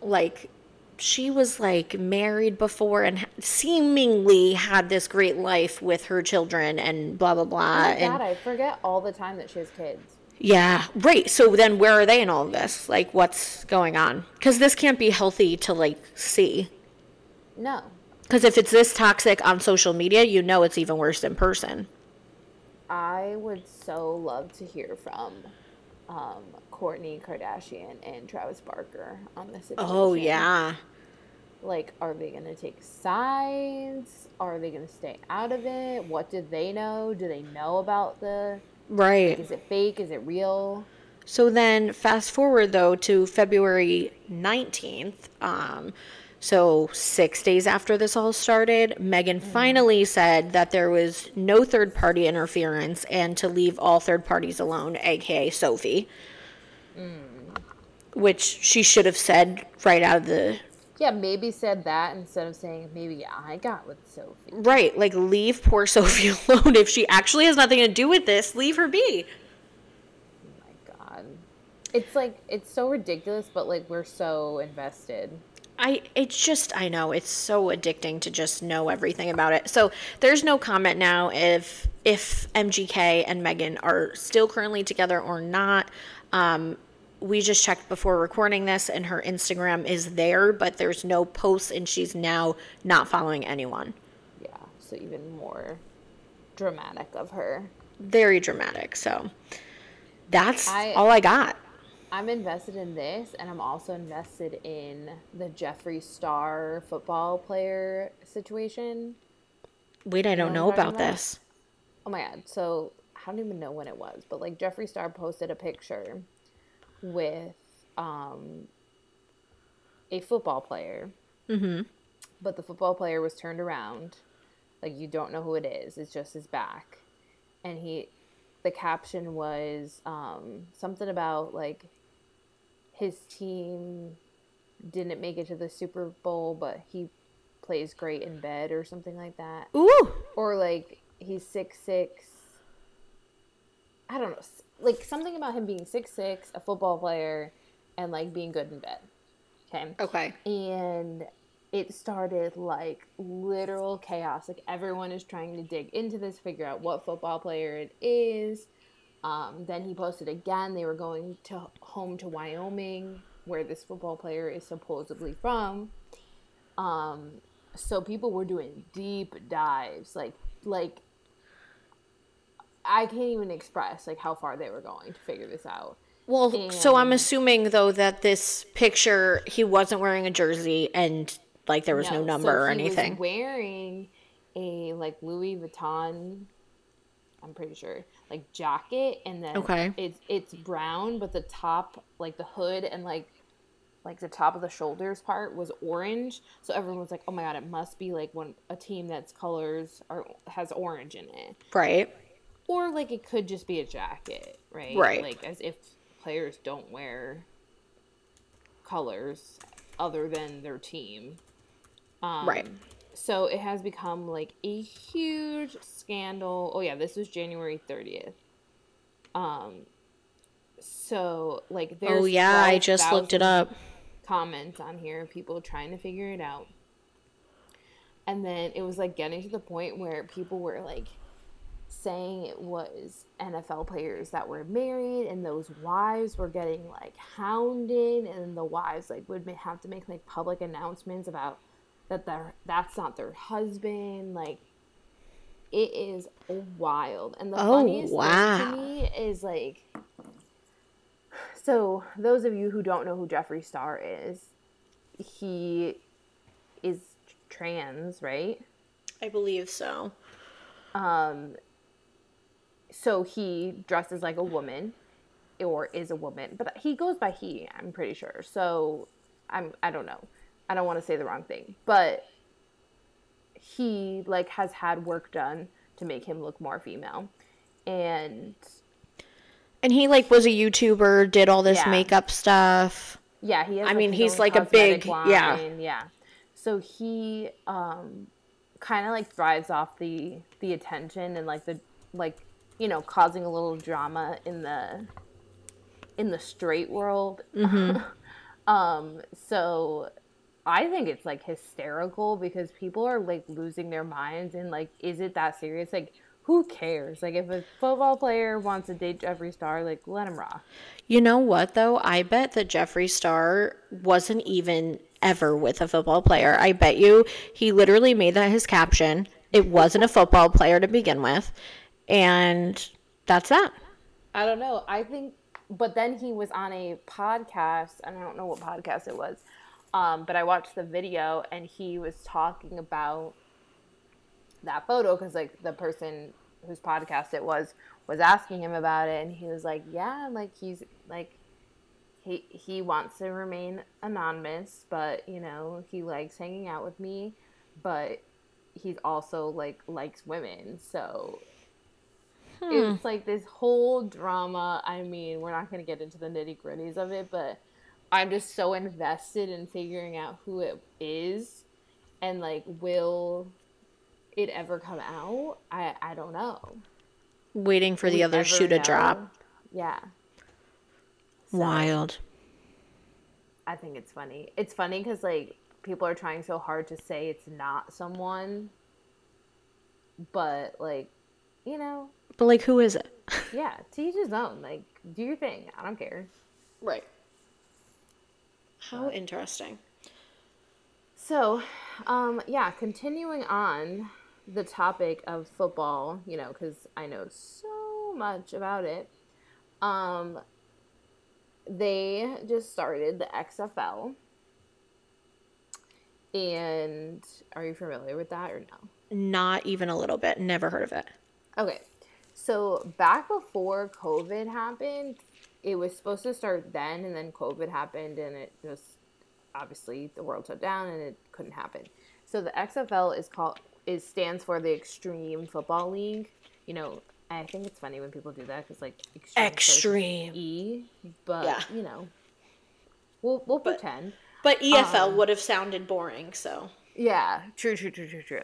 like she was like married before and seemingly had this great life with her children and blah blah blah Oh my and god, I forget all the time that she has kids. yeah right so then where are they in all of this like what's going on because this can't be healthy to like see No. because if it's this toxic on social media you know it's even worse in person I would so love to hear from um, Kourtney Kardashian and Travis Barker on this situation. oh yeah Like, are they going to take sides? Are they going to stay out of it? What do they know? Do they know about the. right Is it fake? Is it real? So then, fast forward though to February 19th. Um, so, six days after this all started, Megan mm. finally said that there was no third party interference and to leave all third parties alone, aka Sophie. Mm. Which she should have said right out of the. Yeah, maybe said that instead of saying maybe I got with Sophie. Right, like leave poor Sophie alone. If she actually has nothing to do with this, leave her be. Oh my god. It's like it's so ridiculous, but like we're so invested. I it's just I know it's so addicting to just know everything about it. So there's no comment now if if MGK and Megan are still currently together or not. Um, we just checked before recording this, and her Instagram is there, but there's no posts, and she's now not following anyone. Yeah, so even more dramatic of her. Very dramatic. So that's I- all I got. I'm invested in this, and I'm also invested in the Jeffree Star football player situation. Wait, I don't what know I'm about about? this. Oh my god! So I don't even know when it was, but like Jeffree Star posted a picture with um, a football player, Mm-hmm. but the football player was turned around, like you don't know who it is. It's just his back, and he, the caption was um, something about like his team didn't make it to the Super Bowl, but he plays great in bed or something like that Ooh. or like he's six six. I don't know, like something about him being six six, a football player, and like being good in bed. Okay, Okay. and it started like literal chaos. Like everyone is trying to dig into this, figure out what football player it is. Um, then he posted again. They were going to home to Wyoming, where this football player is supposedly from. Um, so people were doing deep dives, like like I can't even express like how far they were going to figure this out. Well, so I'm assuming though that this picture he wasn't wearing a jersey and like there was no, so number or he was anything. wearing a like Louis Vuitton, I'm pretty sure, like jacket, and then Okay. it's it's brown, but the top, like the hood and like like the top of the shoulders part was orange. So everyone was like, "Oh my god, it must be like one a team that's colors are has orange in it." right. Or like it could just be a jacket, right? Right. Like as if players don't wear colors other than their team. Um, Right. So it has become like a huge scandal. Oh yeah, this was January 30th. Um so like there's Oh yeah, I just looked it up. comments on here, people trying to figure it out. And then it was like getting to the point where people were like saying it was NFL players that were married and those wives were getting like hounded and the wives like would have to make like public announcements about that their that's not their husband like it is wild and the Oh, funniest wow. thing to me is like so those of you who don't know who Jeffree Star is he is trans right I believe so. um so he dresses like a woman or is a woman but he goes by he i'm pretty sure so i'm i don't know i don't want to say the wrong thing but he like has had work done to make him look more female and And he like was a YouTuber, did all this Yeah. makeup stuff. Yeah, he has. I mean, he's like a big- yeah. line, yeah. So he um kind of like thrives off the the attention and like the like you know causing a little drama in the in the straight world. um so I think it's like hysterical because people are like losing their minds and like is it that serious? Like who cares? Like if a football player wants to date Jeffree Star, like let him rock. You know what though? I bet that Jeffree Star wasn't even ever with a football player. I bet you he literally made that his caption. It wasn't a football player to begin with. And that's that. I don't know. I think, but then he was on a podcast, and I don't know what podcast it was. Um, but I watched the video, and he was talking about that photo because, like, the person whose podcast it was was asking him about it, and he was like, "Yeah, like he's like." He, he wants to remain anonymous, but you know he likes hanging out with me, but he's also like likes women, so it's like this whole drama. I mean, we're not going to get into the nitty gritties of it, but I'm just so invested in figuring out who it is and like, will it ever come out? I I don't know. Waiting for Will the we other ever shoe to drop. Yeah. So, Wild. I think it's funny. It's funny because like people are trying so hard to say it's not someone, but like, you know, But like who is it? yeah, to each his own. Like, do your thing. I don't care. Right. How interesting. So, um, yeah, continuing on the topic of football, you know, because I know so much about it. Um, they just started the XFL. And are you familiar with that or no? Not even a little bit. Never heard of it. Okay. So back before COVID happened, it was supposed to start then, and then COVID happened, and it just obviously the world shut down, and it couldn't happen. So the XFL is called is stands for the Extreme Football League. You know, I think it's funny when people do that because like extreme, Extreme. E, but Yeah. you know, we'll we'll pretend. But EFL Um, would have sounded boring, so. Yeah, true, true, true, true, true.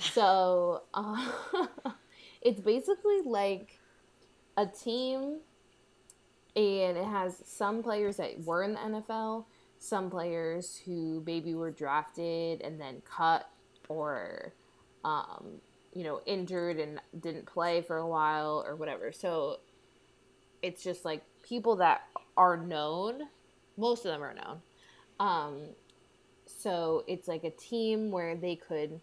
So, uh, it's basically like a team, and it has some players that were in the NFL, some players who maybe were drafted and then cut or, um, you know, injured and didn't play for a while or whatever. So, it's just like people that are known. Most of them are known. Um, so it's like a team where they could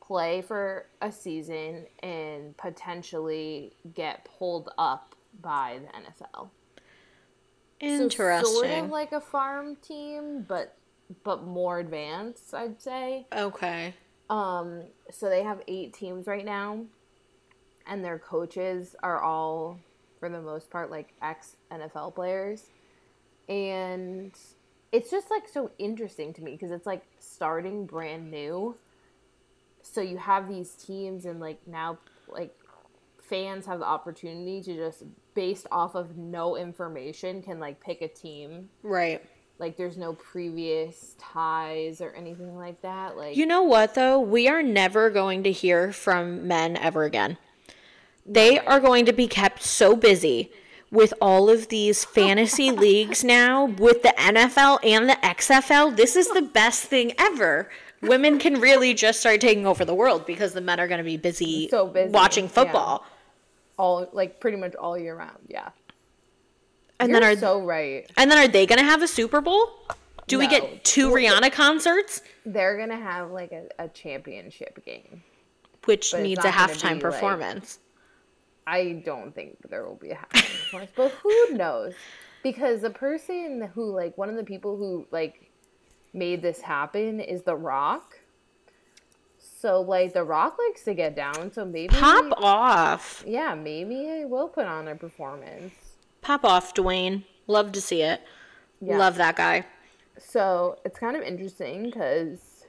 play for a season and potentially get pulled up by the NFL. Interesting. So sort of like a farm team, but but more advanced, I'd say. okay. Um, so they have eight teams right now, and their coaches are all, for the most part, like ex NFL players, and it's just like so interesting to me because it's like starting brand new. So you have these teams, and like now, like fans have the opportunity to just based off of no information can like pick a team Right. like there's no previous ties or anything like that like You know what though? We are never going to hear from men ever again. They are going to be kept so busy with all of these fantasy leagues now with the NFL and the XFL. This is the best thing ever. Women can really just start taking over the world because the men are going to be busy, So busy, watching yeah. All like pretty much all year round yeah. And You're then are so right. and then are they going to have a Super Bowl? Do we get two Rihanna concerts, they're gonna have like a, a championship game. Which But needs a halftime be, like- performance? i don't think there will be a halftime performance but who knows? Because the person who like one of the people who like made this happen is the rock so like the rock likes to get down so maybe Pop off. yeah maybe he will put on a performance Pop off, Dwayne. Love to see it. Yeah. Love that guy. So it's kind of interesting because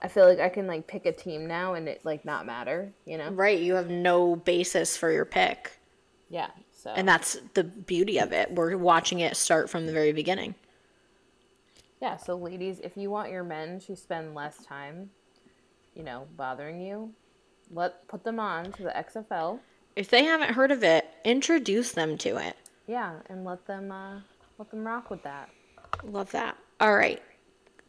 I feel like I can like pick a team now and it like not matter, you know? Right, you have no basis for your pick. Yeah. So And that's the beauty of it. We're watching it start from the very beginning. yeah, so ladies, if you want your men to spend less time, you know, bothering you, let put them on to the XFL. If they haven't heard of it, introduce them to it. Yeah, and let them uh let them rock with that. Love that. All right.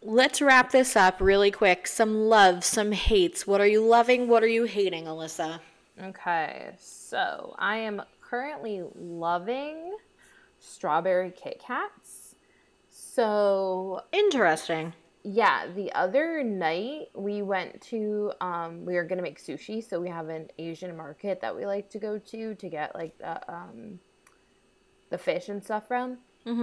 Let's wrap this up really quick. Some love, some hates. What are you loving? What are you hating, Alyssa? Okay, so I am currently loving strawberry Kit Kats. So Interesting. Yeah, the other night we went to um we were gonna make sushi, so we have an Asian market that we like to go to to get like the um the fish and stuff from.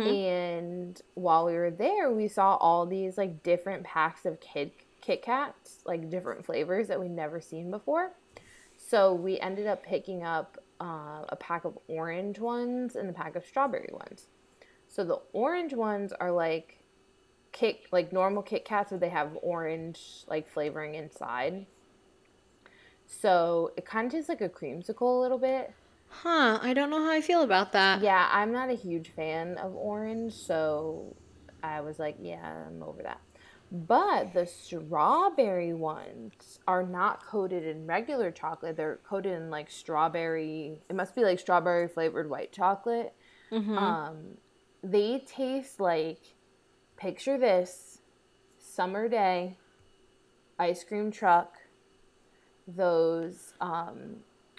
And while we were there, we saw all these like different packs of Kit Kit Kats, like different flavors that we'd never seen before. So we ended up picking up uh, a pack of orange ones and a pack of strawberry ones. So the orange ones are like Kit like normal Kit Kats, but they have orange like flavoring inside. So it kind of tastes like a creamsicle a little bit. Huh, I don't know how I feel about that. Yeah, I'm not a huge fan of orange, so I was like, yeah, I'm over that. But the strawberry ones are not coated in regular chocolate. They're coated in like strawberry. It must be like strawberry flavored white chocolate. Um, they taste like picture this summer day ice cream truck, those um,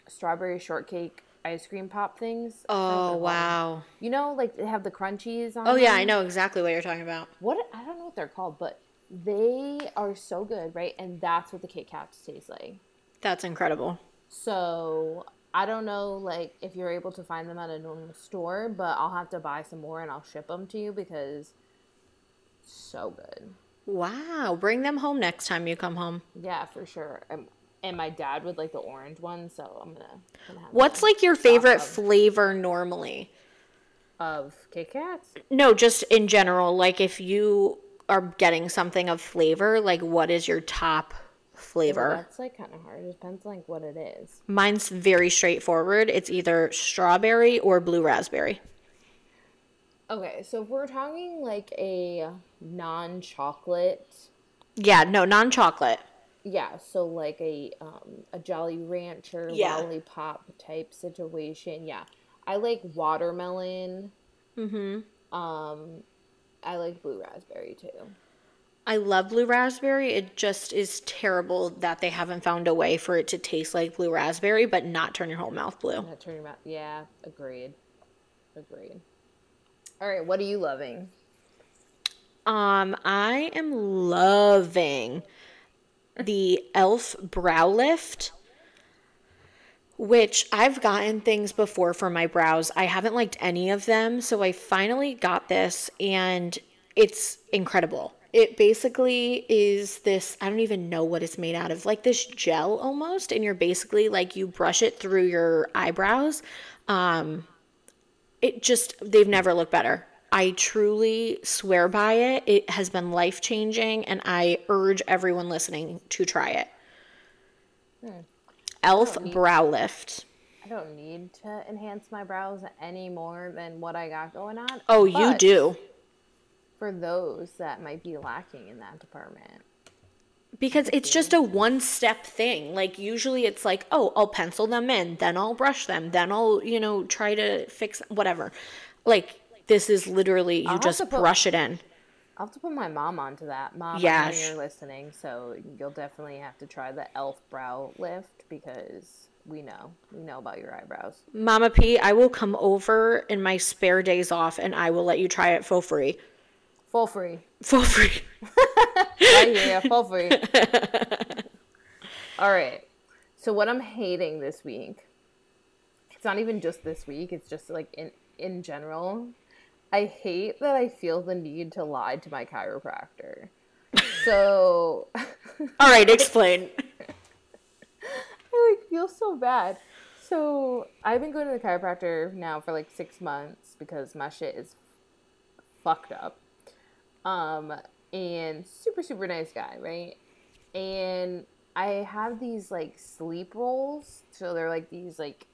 strawberry shortcake ice cream pop things. I forget what Oh, called. wow. You know, like they have the crunchies on. Oh, yeah, I know exactly what you're talking about. What I don't know what they're called, but they are so good, right? And that's what the Kit Kats taste like. That's incredible. So I don't know, like if you're able to find them at a normal store, but I'll have to buy some more and I'll ship them to you because so good. Wow. Bring them home next time you come home. Yeah, for sure. And my dad would like the orange one, so I'm gonna. gonna have What's like your favorite them. flavor normally? of Kit Kats? No, just in general. Like if you are getting something of flavor, like what is your top Well, flavor? that's like kind of hard. It depends like what it is. Mine's very straightforward. It's either strawberry or blue raspberry. Okay, so if we're talking like a non-chocolate Yeah, no, non chocolate. Yeah, so like a um a Jolly Rancher Yeah. lollipop type situation. Yeah. I like watermelon. Mm-hmm. Um I like blue raspberry too. I love blue raspberry. It just is terrible that they haven't found a way for it to taste like blue raspberry, but not turn your whole mouth blue. Not turning out yeah, agreed. Agreed. All right, what are you loving? Um, I am loving the Elf Brow Lift, which I've gotten things before for my brows. I haven't liked any of them, so I finally got this and it's incredible. It basically is this, I don't even know what it's made out of, like this gel almost, and you're basically like you brush it through your eyebrows. Um, it just, they've never looked better. I truly swear by it. It has been life changing, and I urge everyone listening to try it. Hmm. Elf Brow Lift. I don't need to enhance my brows any more than what I got going on. Oh, you do. For those that might be lacking in that department. Because it's just a one step thing. Like, usually it's like, oh, I'll pencil them in, then I'll brush them, then I'll, you know, try to fix whatever. Like, this is literally, you have just put- brush it in. I'll have to put my mom onto that. Mom, I Yeah, know you're listening, so you'll definitely have to try the elf brow lift because we know. We know about your eyebrows. Mama P, I will come over in my spare days off and I will let you try it for free. For free. For free. Oh, right here, full free. All right. So what I'm hating this week, it's not even just this week, it's just like in in general. I hate that I feel the need to lie to my chiropractor. So All right, explain. I like feel so bad. So I've been going to the chiropractor now for like six months because my shit is fucked up. Um, and super super nice guy, right? And I have these like sleep rolls, so they're like these like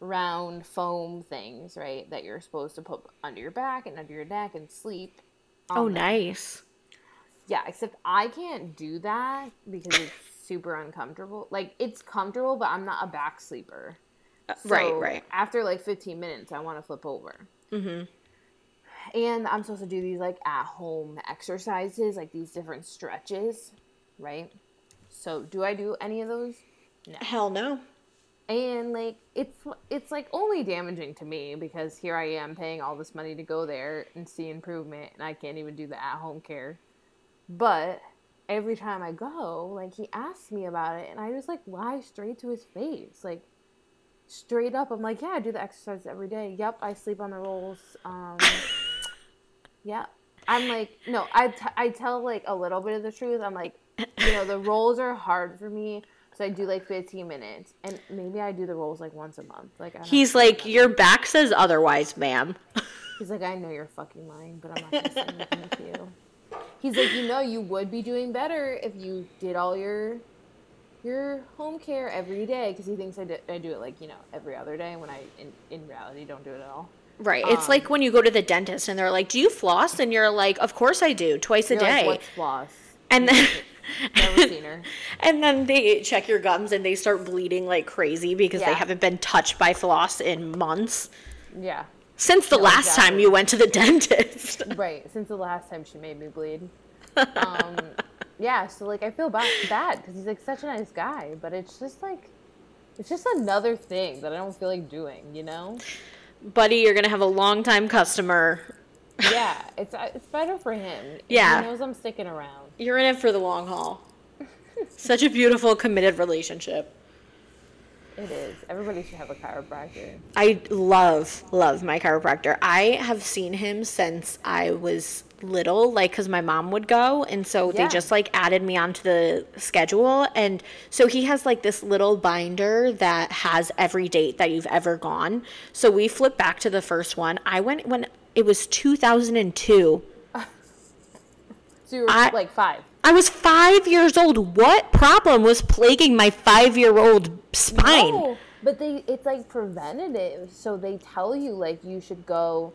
round foam things, right? That you're supposed to put under your back and under your neck and sleep. Oh, nice. Yeah, except I can't do that because it's super uncomfortable. Like it's comfortable, but I'm not a back sleeper. right, right. After like 15 minutes, I want to flip over. Mm-hmm. And I'm supposed to do these like at home exercises, like these different stretches, right? So do I do any of those? Hell no. and like it's it's like only damaging to me because here I am paying all this money to go there and see improvement and I can't even do the at home care. But every time I go, like he asks me about it and I just like lie straight to his face. Like straight up I'm like, "Yeah, I do the exercise every day. Yep, I sleep on the rolls." Um yeah. I'm like, no, I, t- I tell like a little bit of the truth. I'm like, you know, the rolls are hard for me. So I do like 15 minutes. And maybe I do the rolls like once a month. Like, He's like, your back says otherwise, ma'am. He's like, I know you're fucking lying, but I'm not gonna say anything to you. He's like, you know, you would be doing better if you did all your your home care every day because he thinks I do, I do it like you know every other day when I in, in reality don't do it at all. Right. It's Um, like when you go to the dentist and they're like, "Do you floss?" and you're like, "Of course I do, twice a day." like, floss? and then Never seen her. and then they check your gums and they start bleeding like crazy because they haven't been touched by floss in months Yeah, since the No, last time you went to the dentist. right. Since the last time she made me bleed. Um, yeah, so like I feel bad because he's like such a nice guy, but it's just like it's just another thing that I don't feel like doing, you know? Buddy, you're gonna have a long time customer. Yeah, it's uh, it's better for him. Yeah. he knows I'm sticking around. You're in it for the long haul. Such a beautiful, committed relationship. It is. Everybody should have a chiropractor. I love, love my chiropractor. I have seen him since I was little, like, because my mom would go. And so they just, like, added me onto the schedule. And so he has, like, this little binder that has every date that you've ever gone. So we flip back to the first one. I went when it was 2002. So you were I- like five. I was five years old. What problem was plaguing my five year old spine? No, but they it's like preventative. So they tell you like you should go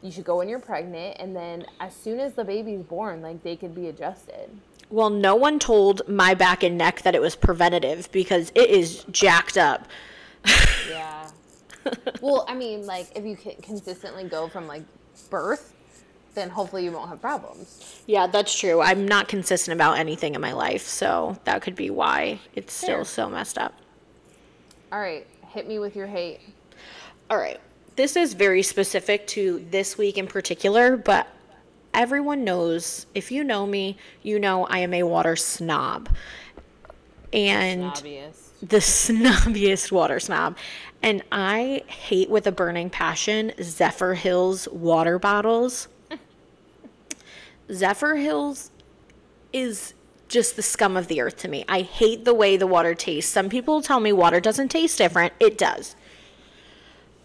you should go when you're pregnant and then as soon as the baby's born, like they could be adjusted. Well, no one told my back and neck that it was preventative because it is jacked up. Yeah. well, I mean, like if you can consistently go from like birth, then hopefully you won't have problems. Yeah, that's true. I'm not consistent about anything in my life, so that could be why it's still Fair. so messed up. All right, hit me with your hate. All right. This is very specific to this week in particular, but everyone knows if you know me, you know I am a water snob. and Obvious. the snobbiest water snob. And I hate with a burning passion Zephyrhills water bottles. Zephyrhills is just the scum of the earth to me. I hate the way the water tastes. Some people tell me water doesn't taste different. It does.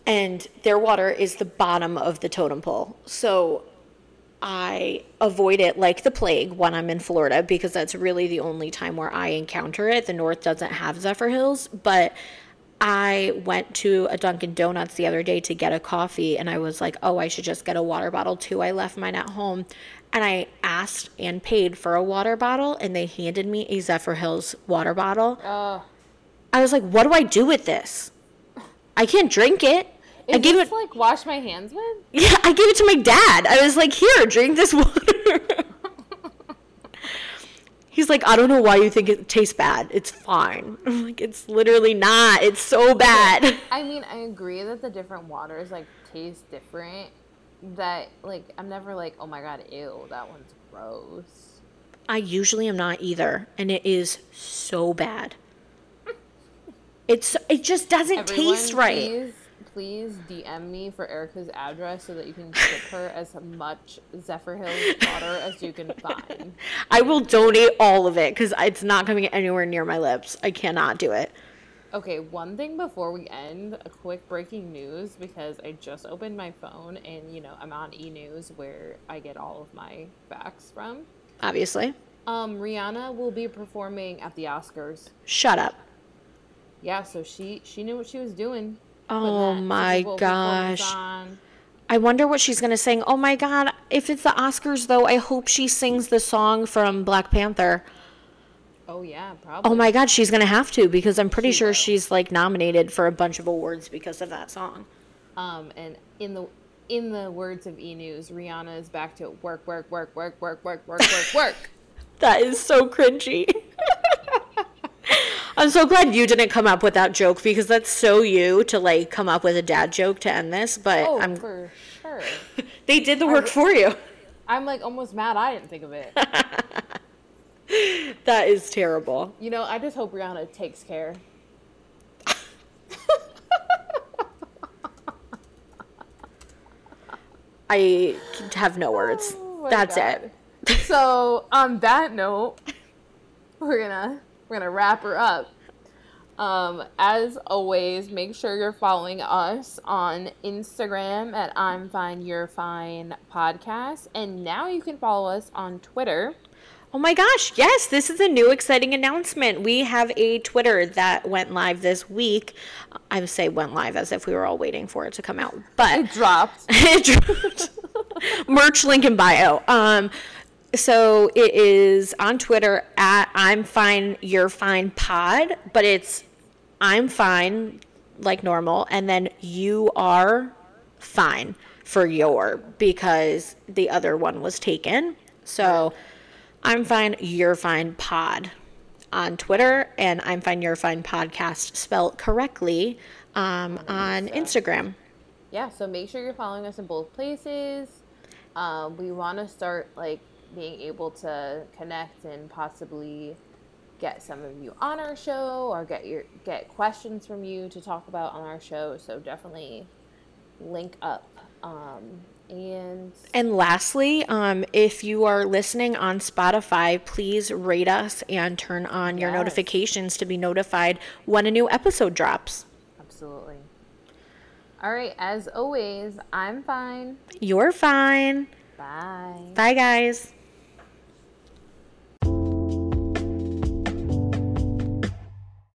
And their water is the bottom of the totem pole. So I avoid it like the plague when I'm in Florida because that's really the only time where I encounter it. The North doesn't have Zephyrhills, but I went to a Dunkin' Donuts the other day to get a coffee and I was like, oh, I should just get a water bottle too. I left mine at home and I asked and paid for a water bottle and they handed me a Zephyrhills water bottle. Uh, I was like, what do I do with this? I can't drink it. I gave it. like wash my hands with? Yeah, I gave it to my dad. I was like, here, drink this water. He's like, I don't know why you think it tastes bad. It's fine. I'm like, it's literally not. It's so bad. I mean, I agree that the different waters like taste different. That like I'm never like, oh my god, ew, that one's gross. I usually am not either, and it is so bad. It's it just doesn't Everyone, taste right. Please, please DM me for Erica's address so that you can ship her as much Zephyrhills water as you can find. I will donate all of it because it's not coming anywhere near my lips. I cannot do it. Okay, one thing before we end, a quick breaking news because I just opened my phone and you know I'm on E News where I get all of my facts from. Obviously, Um, Rihanna will be performing at the Oscars. shut up. Yeah, so she she knew what she was doing. Oh my Super Bowl performance gosh. I wonder what she's gonna sing. Oh my god! If it's the Oscars, though, I hope she sings the song from Black Panther. Oh yeah, probably. Oh my god, she's gonna have to because I'm pretty She sure will. she's like nominated for a bunch of awards because of that song. Um, and in the in the words of E News, Rihanna is back to work, work, work, work, work, work, work, work, work. That is so cringy. I'm so glad you didn't come up with that joke because that's so you to like come up with a dad joke to end this. But Oh, I'm for sure. they did the work for you. I'm like almost mad I didn't think of it. That is terrible. You know, I just hope Rihanna takes care. I have no words. Oh That's God. it. So on that note, we're gonna we're gonna wrap her up. Um, as always, make sure you're following us on Instagram at I'm Fine You're Fine podcast, and now you can follow us on Twitter. Oh my gosh, yes, this is a new exciting announcement. We have a Twitter that went live this week. I would say went live as if we were all waiting for it to come out, but It dropped. it dropped. merch link in bio. Um, so it is on Twitter at I'm fine, you're fine pod, but it's I'm fine like normal, and then you are fine for your because the other one was taken. So I'm fine, you're fine pod on Twitter, and I'm fine, you're fine podcast spelled correctly um, on Instagram. yeah, so make sure you're following us in both places. Um, we want to start like being able to connect and possibly get some of you on our show or get your get questions from you to talk about on our show. So definitely link up. Um, and And lastly, um, if you are listening on Spotify, please rate us and turn on your Yes. notifications to be notified when a new episode drops. absolutely. All right, as always, I'm fine. You're fine. Bye. Bye, guys.